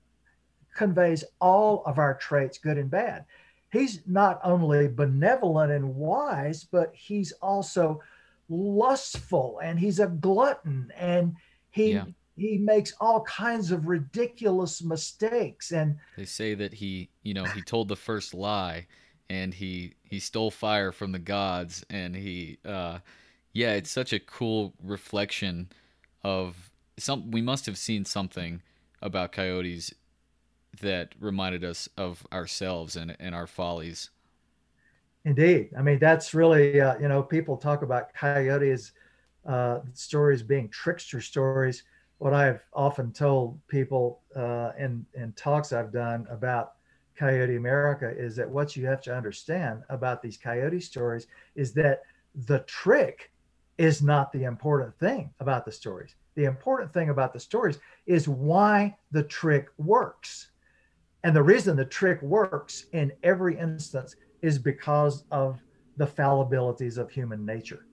conveys all of our traits, good and bad. He's not only benevolent and wise, but he's also lustful and he's a glutton and he yeah. he makes all kinds of ridiculous mistakes and they say that he you know he told the first lie and he he stole fire from the gods and he uh yeah it's such a cool reflection of some we must have seen something about coyotes that reminded us of ourselves and, and our follies. Indeed. I mean, that's really, uh, you know, people talk about coyotes uh, stories being trickster stories. what I've often told people uh, in in talks I've done about Coyote America is that what you have to understand about these coyote stories is that the trick is not the important thing about the stories. The important thing about the stories is why the trick works. And the reason the trick works in every instance is because of the fallibilities of human nature.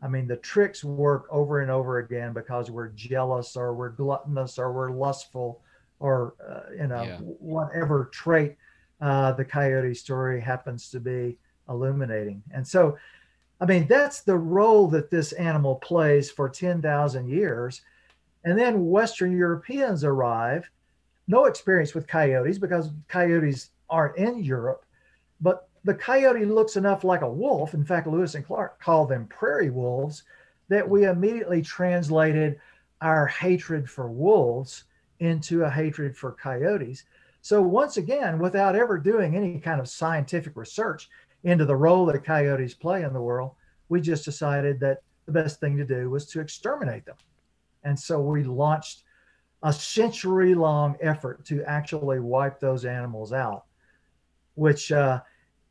I mean, the tricks work over and over again because we're jealous or we're gluttonous or we're lustful or, uh, you know, yeah. whatever trait uh, the coyote story happens to be illuminating. And so, I mean, that's the role that this animal plays for 10,000 years. And then Western Europeans arrive, no experience with coyotes because coyotes aren't in Europe, but the coyote looks enough like a wolf. In fact, Lewis and Clark called them prairie wolves, that we immediately translated our hatred for wolves into a hatred for coyotes. So, once again, without ever doing any kind of scientific research into the role that coyotes play in the world, we just decided that the best thing to do was to exterminate them. And so we launched a century long effort to actually wipe those animals out, which uh,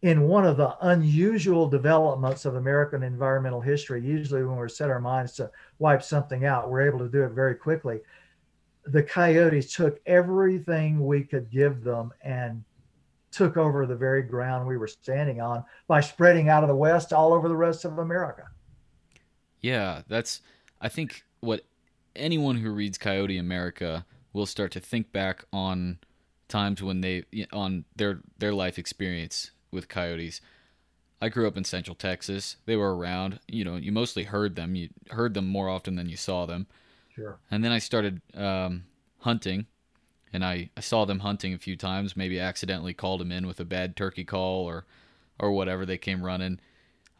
in one of the unusual developments of American environmental history, usually when we're set our minds to wipe something out, we're able to do it very quickly. The coyotes took everything we could give them and took over the very ground we were standing on by spreading out of the West all over the rest of America. Yeah, that's, I think, what anyone who reads Coyote America will start to think back on times when they, on their, their life experience with coyotes. I grew up in Central Texas. They were around. You know, you mostly heard them. You heard them more often than you saw them. Sure. And then I started um, hunting, and I, I saw them hunting a few times. Maybe accidentally called them in with a bad turkey call or or whatever. They came running.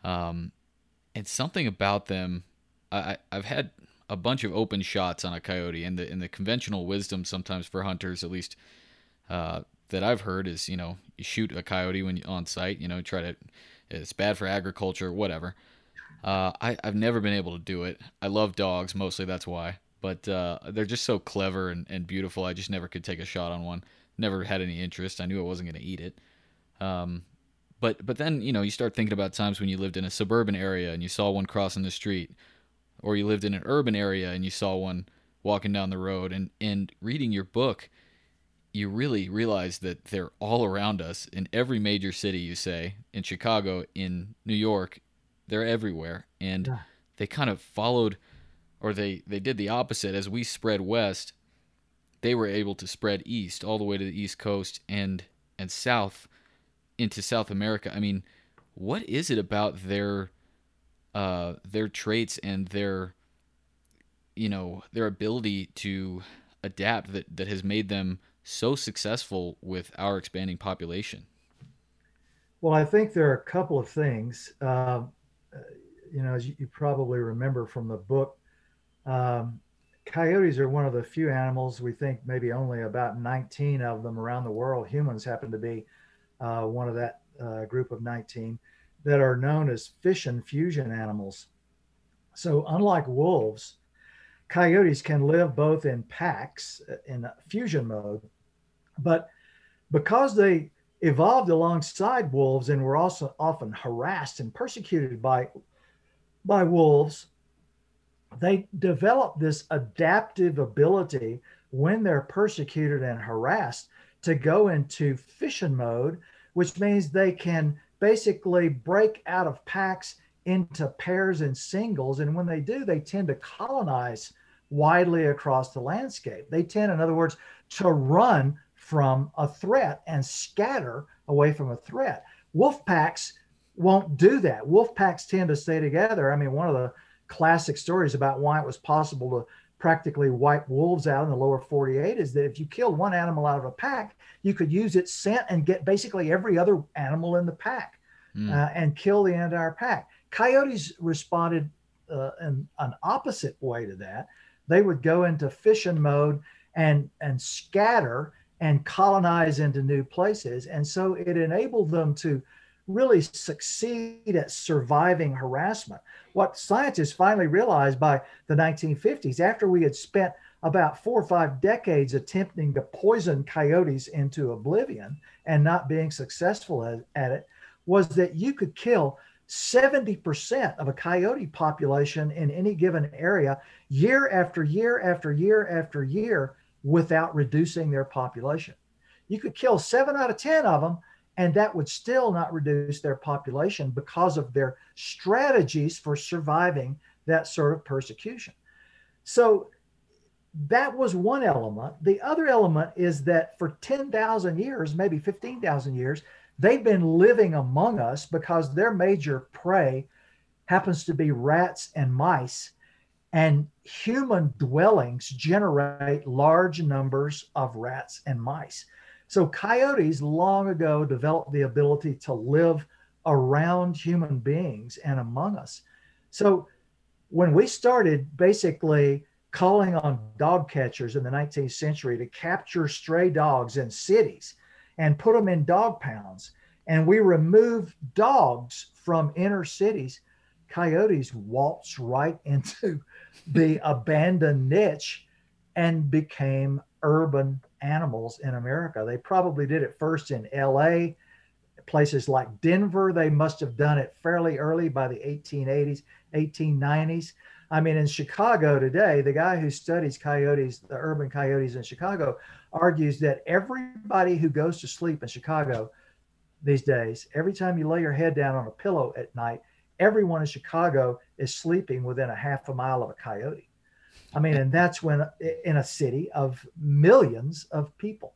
Um, and something about them, I, I've had a bunch of open shots on a coyote, and the in the conventional wisdom sometimes for hunters, at least uh, that I've heard, is you know you shoot a coyote when you on sight. You know, try to. It's bad for agriculture, whatever. Uh, I, I've never been able to do it. I love dogs, mostly that's why. But uh, they're just so clever and, and beautiful. I just never could take a shot on one. Never had any interest. I knew I wasn't going to eat it. Um, but but then you know you start thinking about times when you lived in a suburban area and you saw one crossing the street, or you lived in an urban area and you saw one walking down the road. And and reading your book, you really realize that they're all around us in every major city. You say in Chicago, in New York, they're everywhere, and yeah. they kind of followed, or they they did the opposite. As we spread west, they were able to spread east all the way to the east coast and and south into South America. I mean, what is it about their uh, their traits and their you know their ability to adapt that that has made them so successful with our expanding population? Well, I think there are a couple of things. Uh, you know, as you, probably remember from the book, um, coyotes are one of the few animals we think maybe only about 19 of them around the world. Humans happen to be uh, one of that uh, group of 19 that are known as fission fusion animals. So, unlike wolves, coyotes can live both in packs uh, in fusion mode, but because they evolved alongside wolves and were also often harassed and persecuted by by wolves, they develop this adaptive ability when they're persecuted and harassed to go into fission mode, which means they can basically break out of packs into pairs and singles. And when they do, they tend to colonize widely across the landscape. They tend, in other words, to run from a threat and scatter away from a threat. Wolf packs won't do that. Wolf packs tend to stay together. I mean, one of the classic stories about why it was possible to practically wipe wolves out in the lower 48 is that if you killed one animal out of a pack, you could use its scent and get basically every other animal in the pack mm. uh, and kill the entire pack. Coyotes responded uh, in an opposite way to that they would go into fission mode and and scatter and colonize into new places and so it enabled them to really succeed at surviving harassment what scientists finally realized by the 1950s after we had spent about four or five decades attempting to poison coyotes into oblivion and not being successful at, it was that you could kill 70% of a coyote population in any given area year after year after year after year without reducing their population. You could kill seven out of 10 of them, and that would still not reduce their population because of their strategies for surviving that sort of persecution. So that was one element. The other element is that for 10,000 years, maybe 15,000 years, they've been living among us because their major prey happens to be rats and mice. And human dwellings generate large numbers of rats and mice. So, coyotes long ago developed the ability to live around human beings and among us. So, when we started basically calling on dog catchers in the 19th century to capture stray dogs in cities and put them in dog pounds. And we removed dogs from inner cities. Coyotes waltzed right into the abandoned niche and became urban animals in America. They probably did it first in LA, places like Denver. They must have done it fairly early by the 1880s, 1890s. I mean, in Chicago today, the guy who studies coyotes, the urban coyotes in Chicago, argues that everybody who goes to sleep in Chicago these days, every time you lay your head down on a pillow at night, everyone in Chicago is sleeping within a half a mile of a coyote. I mean, and that's when in a city of millions of people.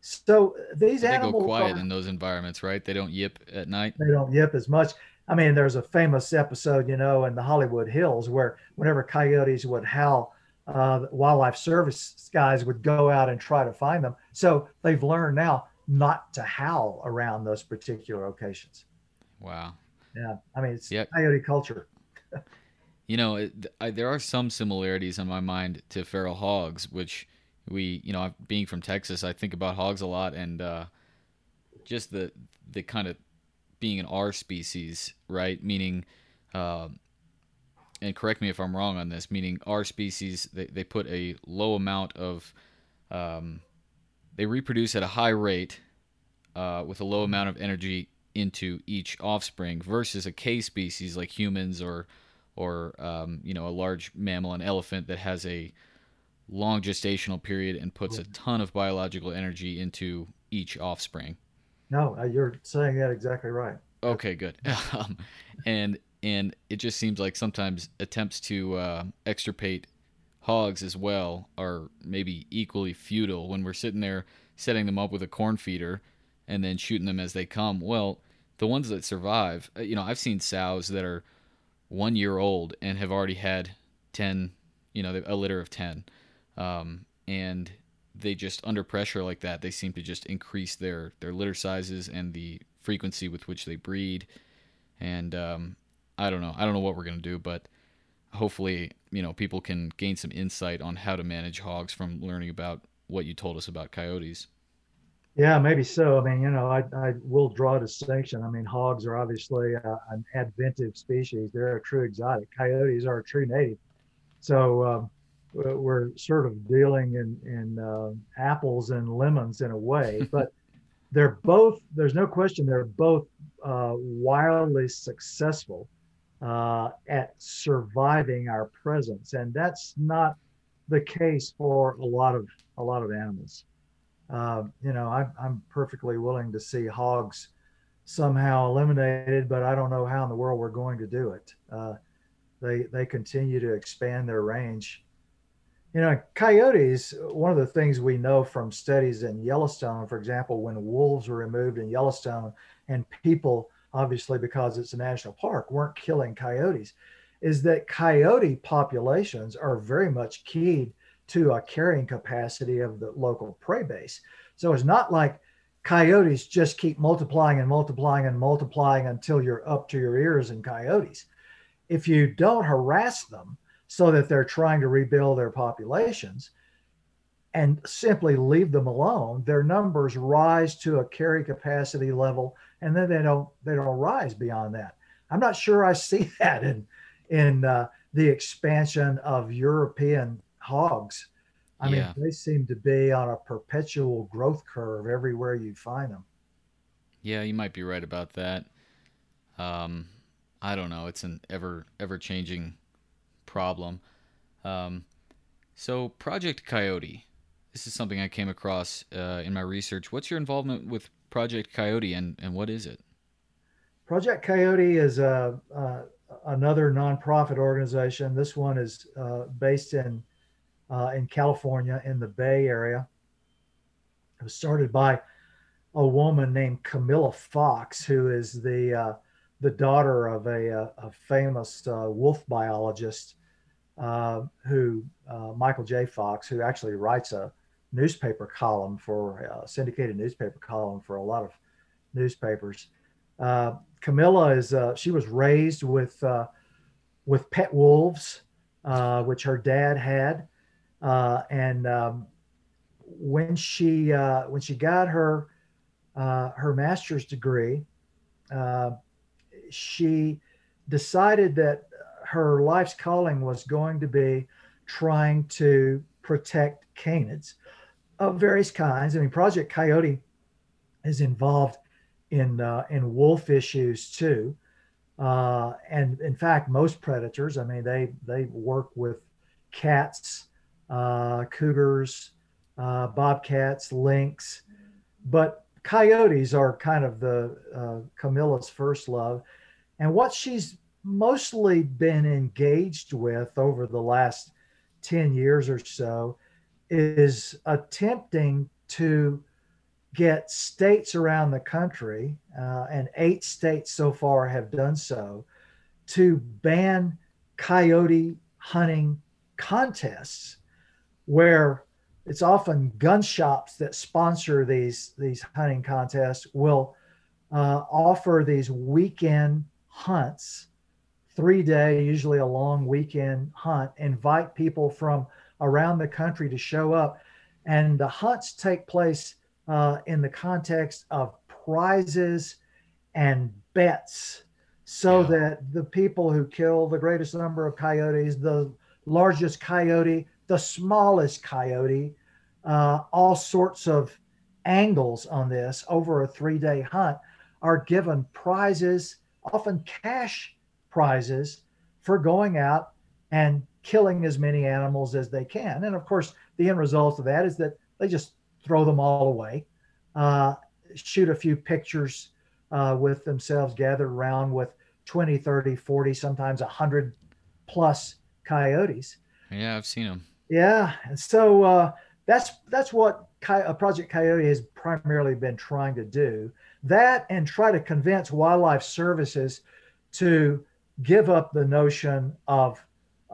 So these they animals go quiet are, in those environments, right? They don't yip at night. They don't yip as much. I mean, there's a famous episode, you know, in the Hollywood Hills where whenever coyotes would howl, uh, wildlife service guys would go out and try to find them. So they've learned now not to howl around those particular locations. Wow. Yeah. I mean, it's yep. coyote culture. you know, it, I, there are some similarities in my mind to feral hogs, which we, you know, being from Texas, I think about hogs a lot and uh, just the, the kind of being an R species, right? Meaning, uh, and correct me if I'm wrong on this, meaning R species, they, they put a low amount of, um, they reproduce at a high rate uh, with a low amount of energy into each offspring versus a K species like humans or, or um, you know, a large mammal, an elephant that has a long gestational period and puts a ton of biological energy into each offspring. No, uh, you're saying that exactly right. Okay, good. um, and and it just seems like sometimes attempts to uh, extirpate hogs as well are maybe equally futile when we're sitting there setting them up with a corn feeder and then shooting them as they come. Well, the ones that survive, uh, you know, I've seen sows that are one year old and have already had 10, you know, a litter of 10. Um, and they just under pressure like that, they seem to just increase their their litter sizes and the frequency with which they breed. And um, I don't know. I don't know what we're gonna do, but hopefully, you know, people can gain some insight on how to manage hogs from learning about what you told us about coyotes. Yeah, maybe so. I mean, you know, I, I will draw a distinction. I mean, hogs are obviously uh, an adventive species. They're a true exotic. Coyotes are a true native. So, um, we're sort of dealing in in uh, apples and lemons in a way, but they're both. There's no question they're both uh, wildly successful uh, at surviving our presence, and that's not the case for a lot of a lot of animals. Uh, you know, I'm, I'm perfectly willing to see hogs somehow eliminated, but I don't know how in the world we're going to do it. Uh, they they continue to expand their range you know, coyotes, one of the things we know from studies in Yellowstone, for example, when wolves were removed in Yellowstone and people, obviously because it's a national park, weren't killing coyotes, is that coyote populations are very much keyed to a carrying capacity of the local prey base. So it's not like coyotes just keep multiplying and multiplying and multiplying until you're up to your ears in coyotes. If you don't harass them, so that they're trying to rebuild their populations and simply leave them alone their numbers rise to a carry capacity level and then they don't they don't rise beyond that i'm not sure i see that in in uh, the expansion of european hogs I yeah. mean, they seem to be on a perpetual growth curve everywhere you find them. Yeah, you might be right about that. Um, I don't know. It's an ever ever changing problem. Um, so Project Coyote. This is something I came across uh, in my research. What's your involvement with Project Coyote, and, and what is it? Project Coyote is a, uh, another nonprofit organization. This one is uh, based in uh, in California in the Bay Area. It was started by a woman named Camilla Fox, who is the uh, the daughter of a, a, a famous uh, wolf biologist, uh, who uh, Michael J. Fox, who actually writes a newspaper column for a syndicated newspaper column for a lot of newspapers. Uh, Camilla is uh, she was raised with with pet wolves, which her dad had, and um, when she when she got her her master's degree she decided that her life's calling was going to be trying to protect canids of various kinds. I mean, Project Coyote is involved in uh, in wolf issues too, uh, and in fact, most predators. I mean, they they work with cats, uh, cougars, uh, bobcats, lynx, but coyotes are kind of the uh, Camilla's first love. And what she's mostly been engaged with over the last 10 years or so is attempting to get states around the country, uh, and eight states so far have done so, to ban coyote hunting contests where it's often gun shops that sponsor these these hunting contests will uh, offer these weekend hunts, three day, usually a long weekend hunt, invite people from around the country to show up. And the hunts take place uh, in the context of prizes and bets so yeah. that the people who kill the greatest number of coyotes, the largest coyote, the smallest coyote, uh, all sorts of angles on this over a three day hunt are given prizes often cash prizes for going out and killing as many animals as they can. And of course, the end result of that is that they just throw them all away, uh, shoot a few pictures uh, with themselves gathered around with 20, 30, 40, sometimes 100 plus coyotes. Yeah, I've seen them. Yeah. And so uh, that's, that's what uh, Project Coyote has primarily been trying to do that and try to convince wildlife services to give up the notion of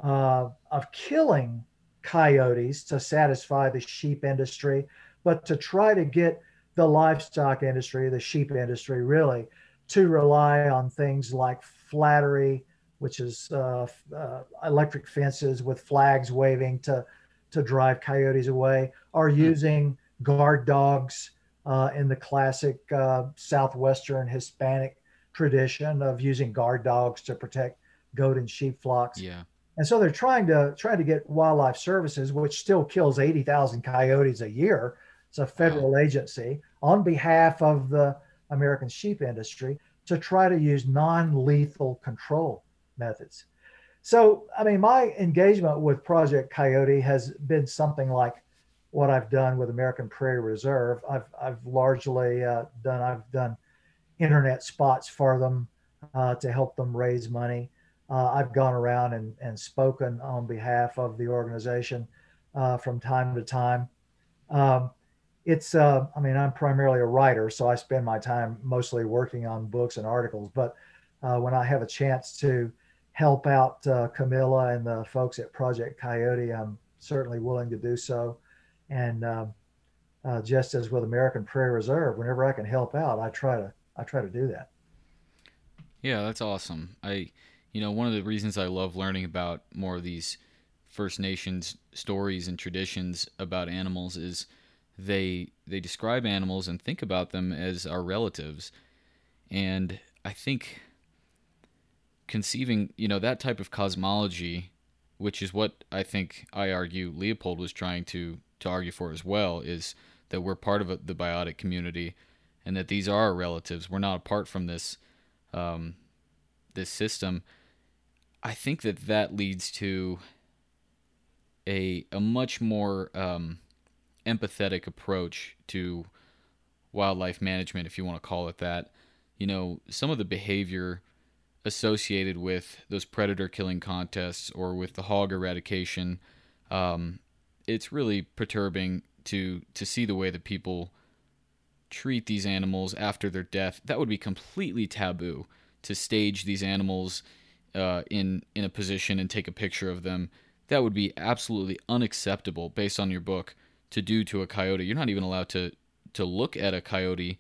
uh, of killing coyotes to satisfy the sheep industry, but to try to get the livestock industry, the sheep industry, really to rely on things like fladry, which is uh, uh, electric fences with flags waving to to drive coyotes away, or hmm. using guard dogs uh, in the classic uh, southwestern Hispanic tradition of using guard dogs to protect goat and sheep flocks. Yeah. And so they're trying to trying to get wildlife services, which still kills 80,000 coyotes a year. It's a federal wow. agency on behalf of the American sheep industry to try to use non-lethal control methods. So, I mean, my engagement with Project Coyote has been something like what I've done with American Prairie Reserve. I've I've largely uh, done I've done internet spots for them uh, to help them raise money. Uh, I've gone around and, and spoken on behalf of the organization uh, from time to time. Um, it's uh, I mean I'm primarily a writer, so I spend my time mostly working on books and articles. But uh, when I have a chance to help out Camilla and the folks at Project Coyote, I'm certainly willing to do so. And um, uh, just as with American Prairie Reserve, whenever I can help out, I try to I try to do that. Yeah, that's awesome. I, you know, one of the reasons I love learning about more of these First Nations stories and traditions about animals is they they describe animals and think about them as our relatives, and I think conceiving you know that type of cosmology which is what I think I argue Leopold was trying to to argue for as well, is that we're part of a, the biotic community, and that these are our relatives. We're not apart from this um, this system. I think that that leads to a a much more um, empathetic approach to wildlife management, if you want to call it that. You know, some of the behavior associated with those predator killing contests or with the hog eradication, um, it's really perturbing to to see the way that people treat these animals after their death. That would be completely taboo to stage these animals uh, in in a position and take a picture of them. That would be absolutely unacceptable based on your book to do to a coyote. You're not even allowed to to look at a coyote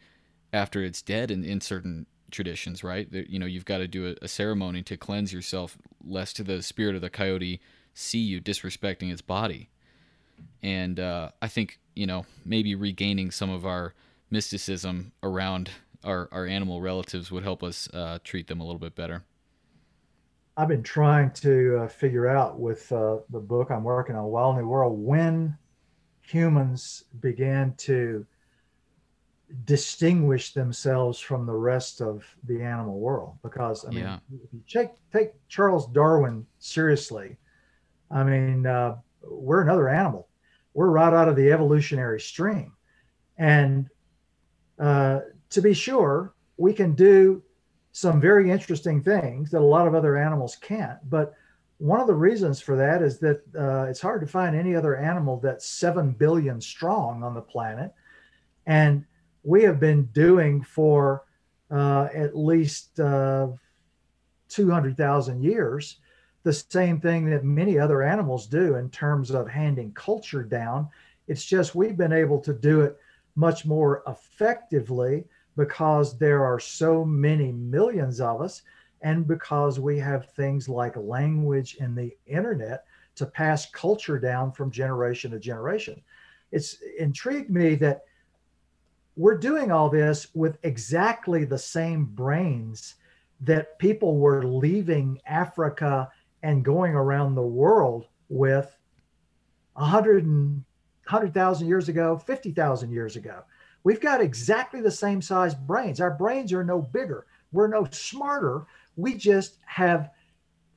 after it's dead in, in certain traditions, right? You know, you've got to do a, a ceremony to cleanse yourself, lest the spirit of the coyote see you disrespecting its body. And uh, I think you know maybe regaining some of our mysticism around our, our animal relatives would help us uh, treat them a little bit better. I've been trying to uh, figure out with uh, the book I'm working on, Wild New World, when humans began to distinguish themselves from the rest of the animal world. Because I mean, yeah. if you take take Charles Darwin seriously, I mean, uh, we're another animal. We're right out of the evolutionary stream, and uh, to be sure, we can do some very interesting things that a lot of other animals can't. But one of the reasons for that is that uh, it's hard to find any other animal that's 7 billion strong on the planet. And we have been doing for uh, at least uh, 200,000 years the same thing that many other animals do in terms of handing culture down. It's just we've been able to do it much more effectively because there are so many millions of us and because we have things like language and the internet to pass culture down from generation to generation. It's intrigued me that we're doing all this with exactly the same brains that people were leaving Africa and going around the world with 100 100,000 years ago, 50,000 years ago. We've got exactly the same size brains. Our brains are no bigger. We're no smarter. We just have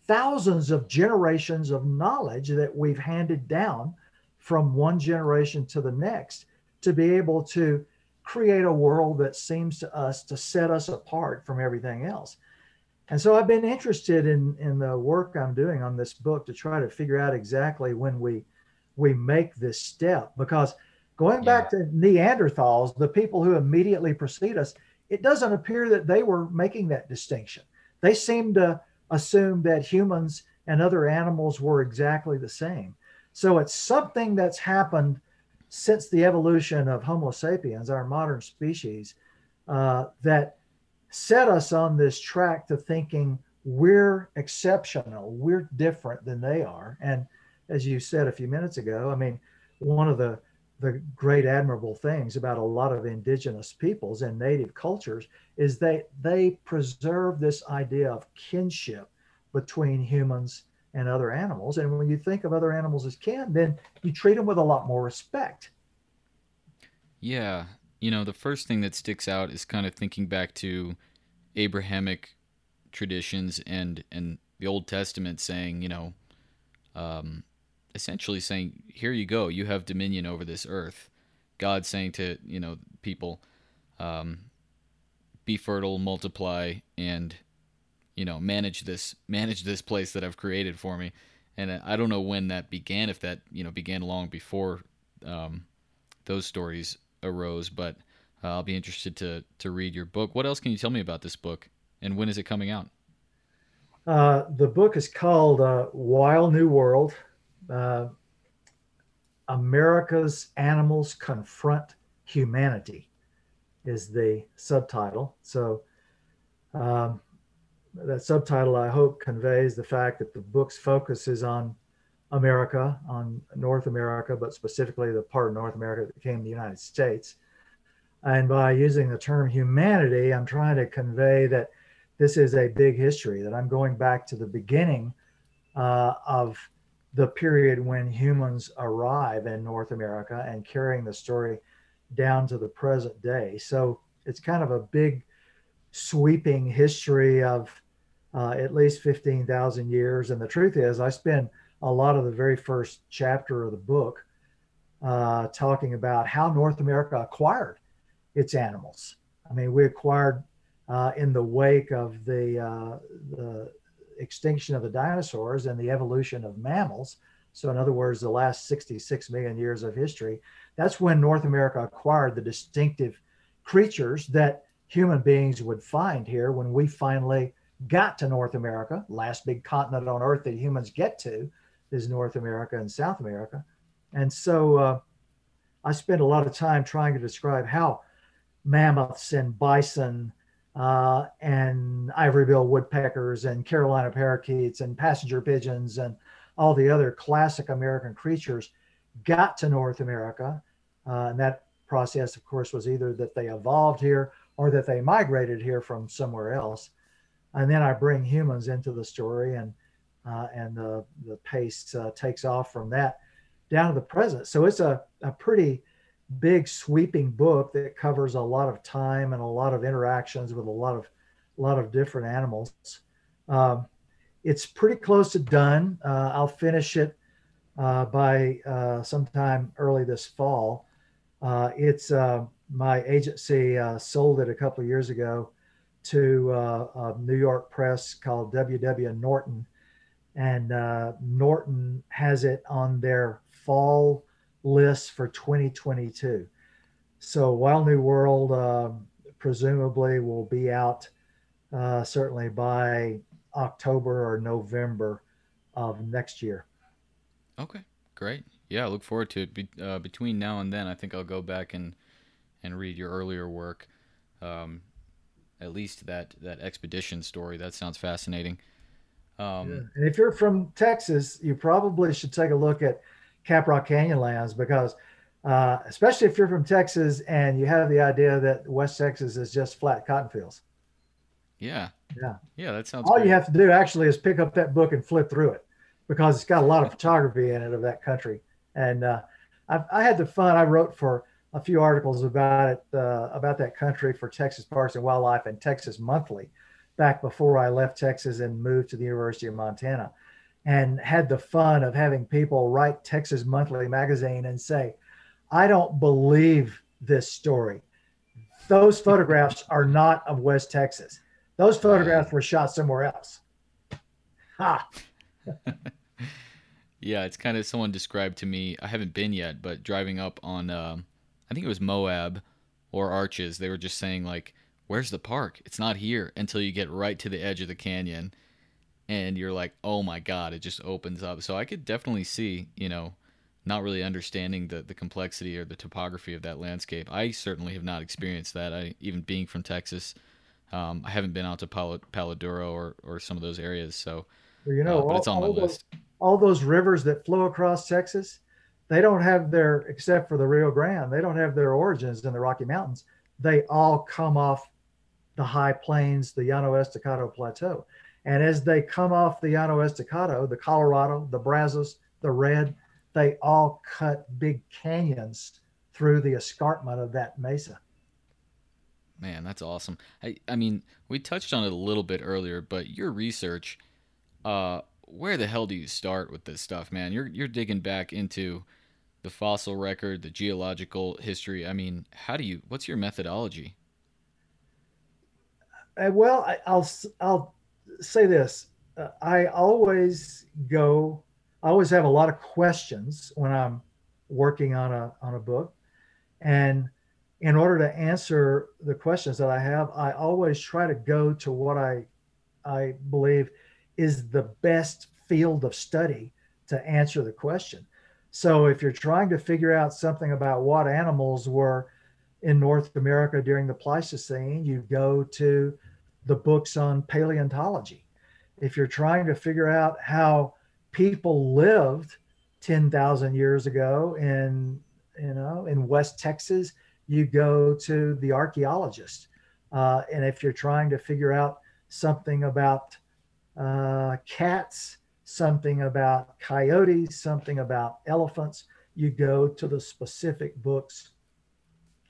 thousands of generations of knowledge that we've handed down from one generation to the next to be able to create a world that seems to us to set us apart from everything else. And so I've been interested in, in the work I'm doing on this book to try to figure out exactly when we we make this step because Going back to Neanderthals, the people who immediately precede us, it doesn't appear that they were making that distinction. They seem to assume that humans and other animals were exactly the same. So it's something that's happened since the evolution of Homo sapiens, our modern species, uh, that set us on this track to thinking we're exceptional, we're different than they are. And as you said a few minutes ago, I mean, one of the the great admirable things about a lot of indigenous peoples and native cultures is that they preserve this idea of kinship between humans and other animals. And when you think of other animals as kin, then you treat them with a lot more respect. Yeah. You know, the first thing that sticks out is kind of thinking back to Abrahamic traditions and and the Old Testament saying, you know, um, essentially saying, "Here you go. You have dominion over this earth." God saying to you know people, um, "Be fertile, multiply, and you know manage this manage this place that I've created for me." And I don't know when that began. If that you know began long before um, those stories arose, but uh, I'll be interested to to read your book. What else can you tell me about this book, and when is it coming out? Uh, the book is called uh, Wild New World uh, America's Animals Confront Humanity is the subtitle. So um, that subtitle, I hope, conveys the fact that the book's focus is on America, on North America, but specifically the part of North America that became the United States. And by using the term humanity, I'm trying to convey that this is a big history, that I'm going back to the beginning uh, of the period when humans arrive in North America and carrying the story down to the present day. So it's kind of a big sweeping history of uh, at least 15,000 years. And the truth is, I spend a lot of the very first chapter of the book uh, talking about how North America acquired its animals. I mean, we acquired uh, in the wake of the, uh, the extinction of the dinosaurs and the evolution of mammals. So, in other words, the last 66 million years of history, that's when North America acquired the distinctive creatures that human beings would find here when we finally got to North America. Last big continent on Earth that humans get to is North America and South America. And so uh, I spent a lot of time trying to describe how mammoths and bison uh, and ivory-billed woodpeckers and Carolina parakeets and passenger pigeons and all the other classic American creatures got to North America. Uh, and that process, of course, was either that they evolved here or that they migrated here from somewhere else. And then I bring humans into the story, and uh, and the the pace uh, takes off from that down to the present. So it's a, a pretty big sweeping book that covers a lot of time and a lot of interactions with a lot of a lot of different animals. Um, it's pretty close to done. Uh, I'll finish it uh, by uh, sometime early this fall. Uh, it's uh, my agency uh, sold it a couple of years ago to a New York press called W.W. Norton, and Norton has it on their fall list for 2022. So Wild New World um, presumably will be out uh, certainly by October or November of next year. Okay, great. Yeah, I look forward to it. Be, uh, between now and then, I think I'll go back and and read your earlier work. Um, at least that that expedition story. That sounds fascinating. Um, yeah. And if you're from Texas, you probably should take a look at Caprock Canyonlands because, uh, especially if you're from Texas and you have the idea that West Texas is just flat cotton fields. Yeah. Yeah. Yeah, that sounds. All great. you have to do actually is pick up that book and flip through it because it's got a lot of photography in it of that country. And uh, I, I had the fun. I wrote for a few articles about it, uh, about that country for Texas Parks and Wildlife and Texas Monthly back before I left Texas and moved to the University of Montana and had the fun of having people write Texas Monthly magazine and say, I don't believe this story. Those photographs are not of West Texas. Those photographs were shot somewhere else. Ha. yeah, it's kind of someone described to me. I haven't been yet, but driving up on, um, I think it was Moab or Arches, they were just saying, like, where's the park? It's not here until you get right to the edge of the canyon and you're like, oh my god, it just opens up. So I could definitely see, you know, not really understanding the the complexity or the topography of that landscape. I certainly have not experienced that. I even being from Texas, um, I haven't been out to Palo, Palo Duro or or some of those areas. So, well, you know, uh, but all, it's on my list. Those, all those rivers that flow across Texas, they don't have their except for the Rio Grande, they don't have their origins in the Rocky Mountains. They all come off the high plains, the Llano Estacado Plateau. And as they come off the Llano Estacado, the Colorado, the Brazos, the Red, they all cut big canyons through the escarpment of that mesa. Man, that's awesome. I, I mean, we touched on it a little bit earlier, but your research, uh, where the hell do you start with this stuff, man? You're you're digging back into the fossil record, the geological history. I mean, how do you? What's your methodology? Uh, well, I, I'll I'll say this uh, I always go, I always have a lot of questions when I'm working on a, on a book. And in order to answer the questions that I have, I always try to go to what I, I believe is the best field of study to answer the question. So if you're trying to figure out something about what animals were in North America during the Pleistocene, you go to the books on paleontology. If you're trying to figure out how people lived 10,000 years ago in, you know, in West Texas, you go to the archaeologist. Uh, and if you're trying to figure out something about uh, cats something about coyotes, something about elephants, you go to the specific books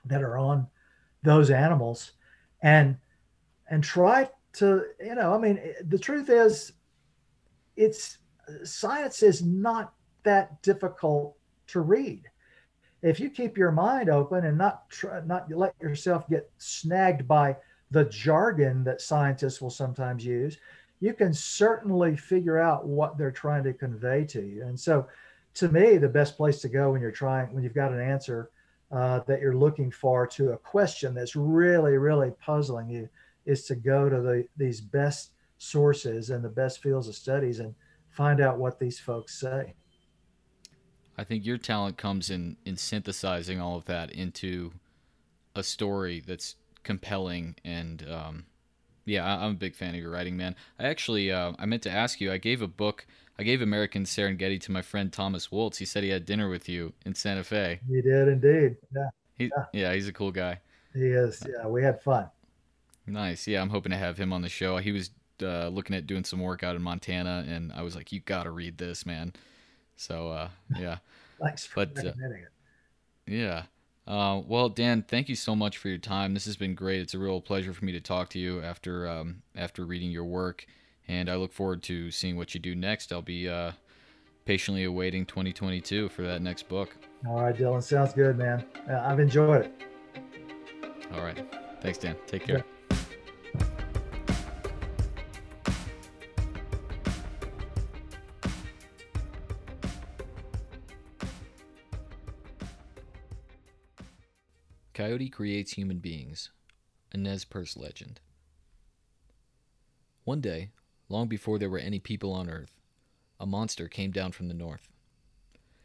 that are on those animals and and try to you know i mean the truth is it's science is not that difficult to read. If you keep your mind open and not try, not let yourself get snagged by the jargon that scientists will sometimes use you can certainly figure out what they're trying to convey to you. And so to me the best place to go when you're trying when you've got an answer uh, that you're looking for to a question that's really really puzzling you is to go to the these best sources and the best fields of studies and find out what these folks say. I think your talent comes in in synthesizing all of that into a story that's compelling and um, yeah, I, am a big fan of your writing, man. I actually uh, I meant to ask you. I gave a book. I gave American Serengeti to my friend Thomas Woltz. He said he had dinner with you in Santa Fe. He did indeed. Yeah. He, yeah. yeah, he's a cool guy. He is. Yeah, we had fun. Nice. Yeah, I'm hoping to have him on the show. He was uh, looking at doing some work out in Montana, and I was like, "You got to read this, man." So uh, yeah. Thanks for but, uh, recommending it. Yeah. Uh, well, Dan, thank you so much for your time. This has been great. It's a real pleasure for me to talk to you after um, after reading your work, and I look forward to seeing what you do next. I'll be uh, patiently awaiting 2022 for that next book. All right, Dylan. Sounds good, man. I've enjoyed it. All right. Thanks, Dan. Take care. Yeah. Coyote creates human beings. A Nez Perce legend. One day, long before there were any people on Earth, a monster came down from the north.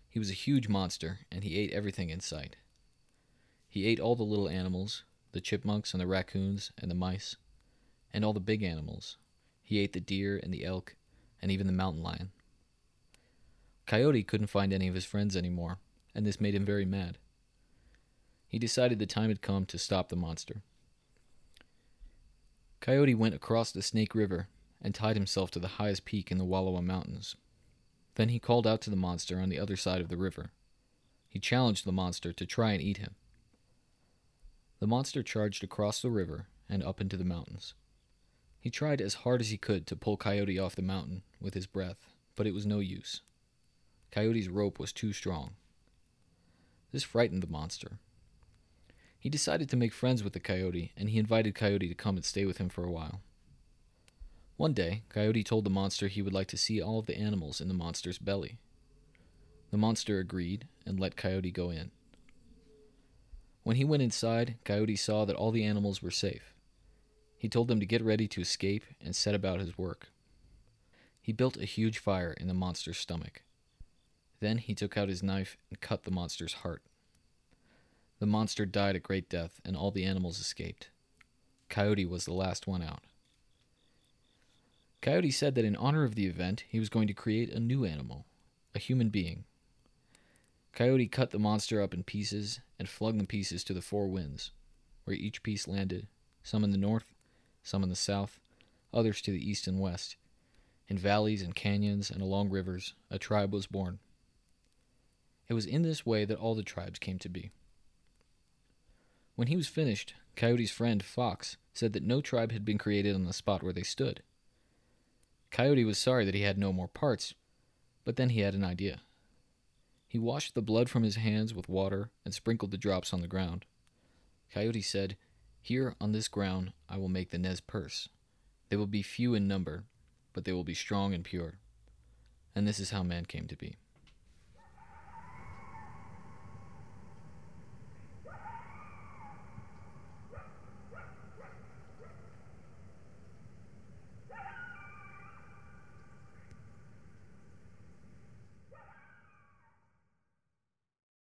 He was a huge monster, and he ate everything in sight. He ate all the little animals, the chipmunks and the raccoons and the mice, and all the big animals. He ate the deer and the elk, and even the mountain lion. Coyote couldn't find any of his friends anymore, and this made him very mad he decided the time had come to stop the monster. Coyote went across the Snake River and tied himself to the highest peak in the Wallowa Mountains. Then he called out to the monster on the other side of the river. He challenged the monster to try and eat him. The monster charged across the river and up into the mountains. He tried as hard as he could to pull Coyote off the mountain with his breath, but it was no use. Coyote's rope was too strong. This frightened the monster, he decided to make friends with the coyote, and he invited Coyote to come and stay with him for a while. One day, Coyote told the monster he would like to see all of the animals in the monster's belly. The monster agreed and let Coyote go in. When he went inside, Coyote saw that all the animals were safe. He told them to get ready to escape and set about his work. He built a huge fire in the monster's stomach. Then he took out his knife and cut the monster's heart. The monster died a great death, and all the animals escaped. Coyote was the last one out. Coyote said that in honor of the event, he was going to create a new animal, a human being. Coyote cut the monster up in pieces and flung the pieces to the four winds, where each piece landed, some in the north, some in the south, others to the east and west. In valleys and canyons and along rivers, a tribe was born. It was in this way that all the tribes came to be. When he was finished, Coyote's friend, Fox, said that no tribe had been created on the spot where they stood. Coyote was sorry that he had no more parts, but then he had an idea. He washed the blood from his hands with water and sprinkled the drops on the ground. Coyote said, Here on this ground I will make the Nez Perce. They will be few in number, but they will be strong and pure. And this is how man came to be.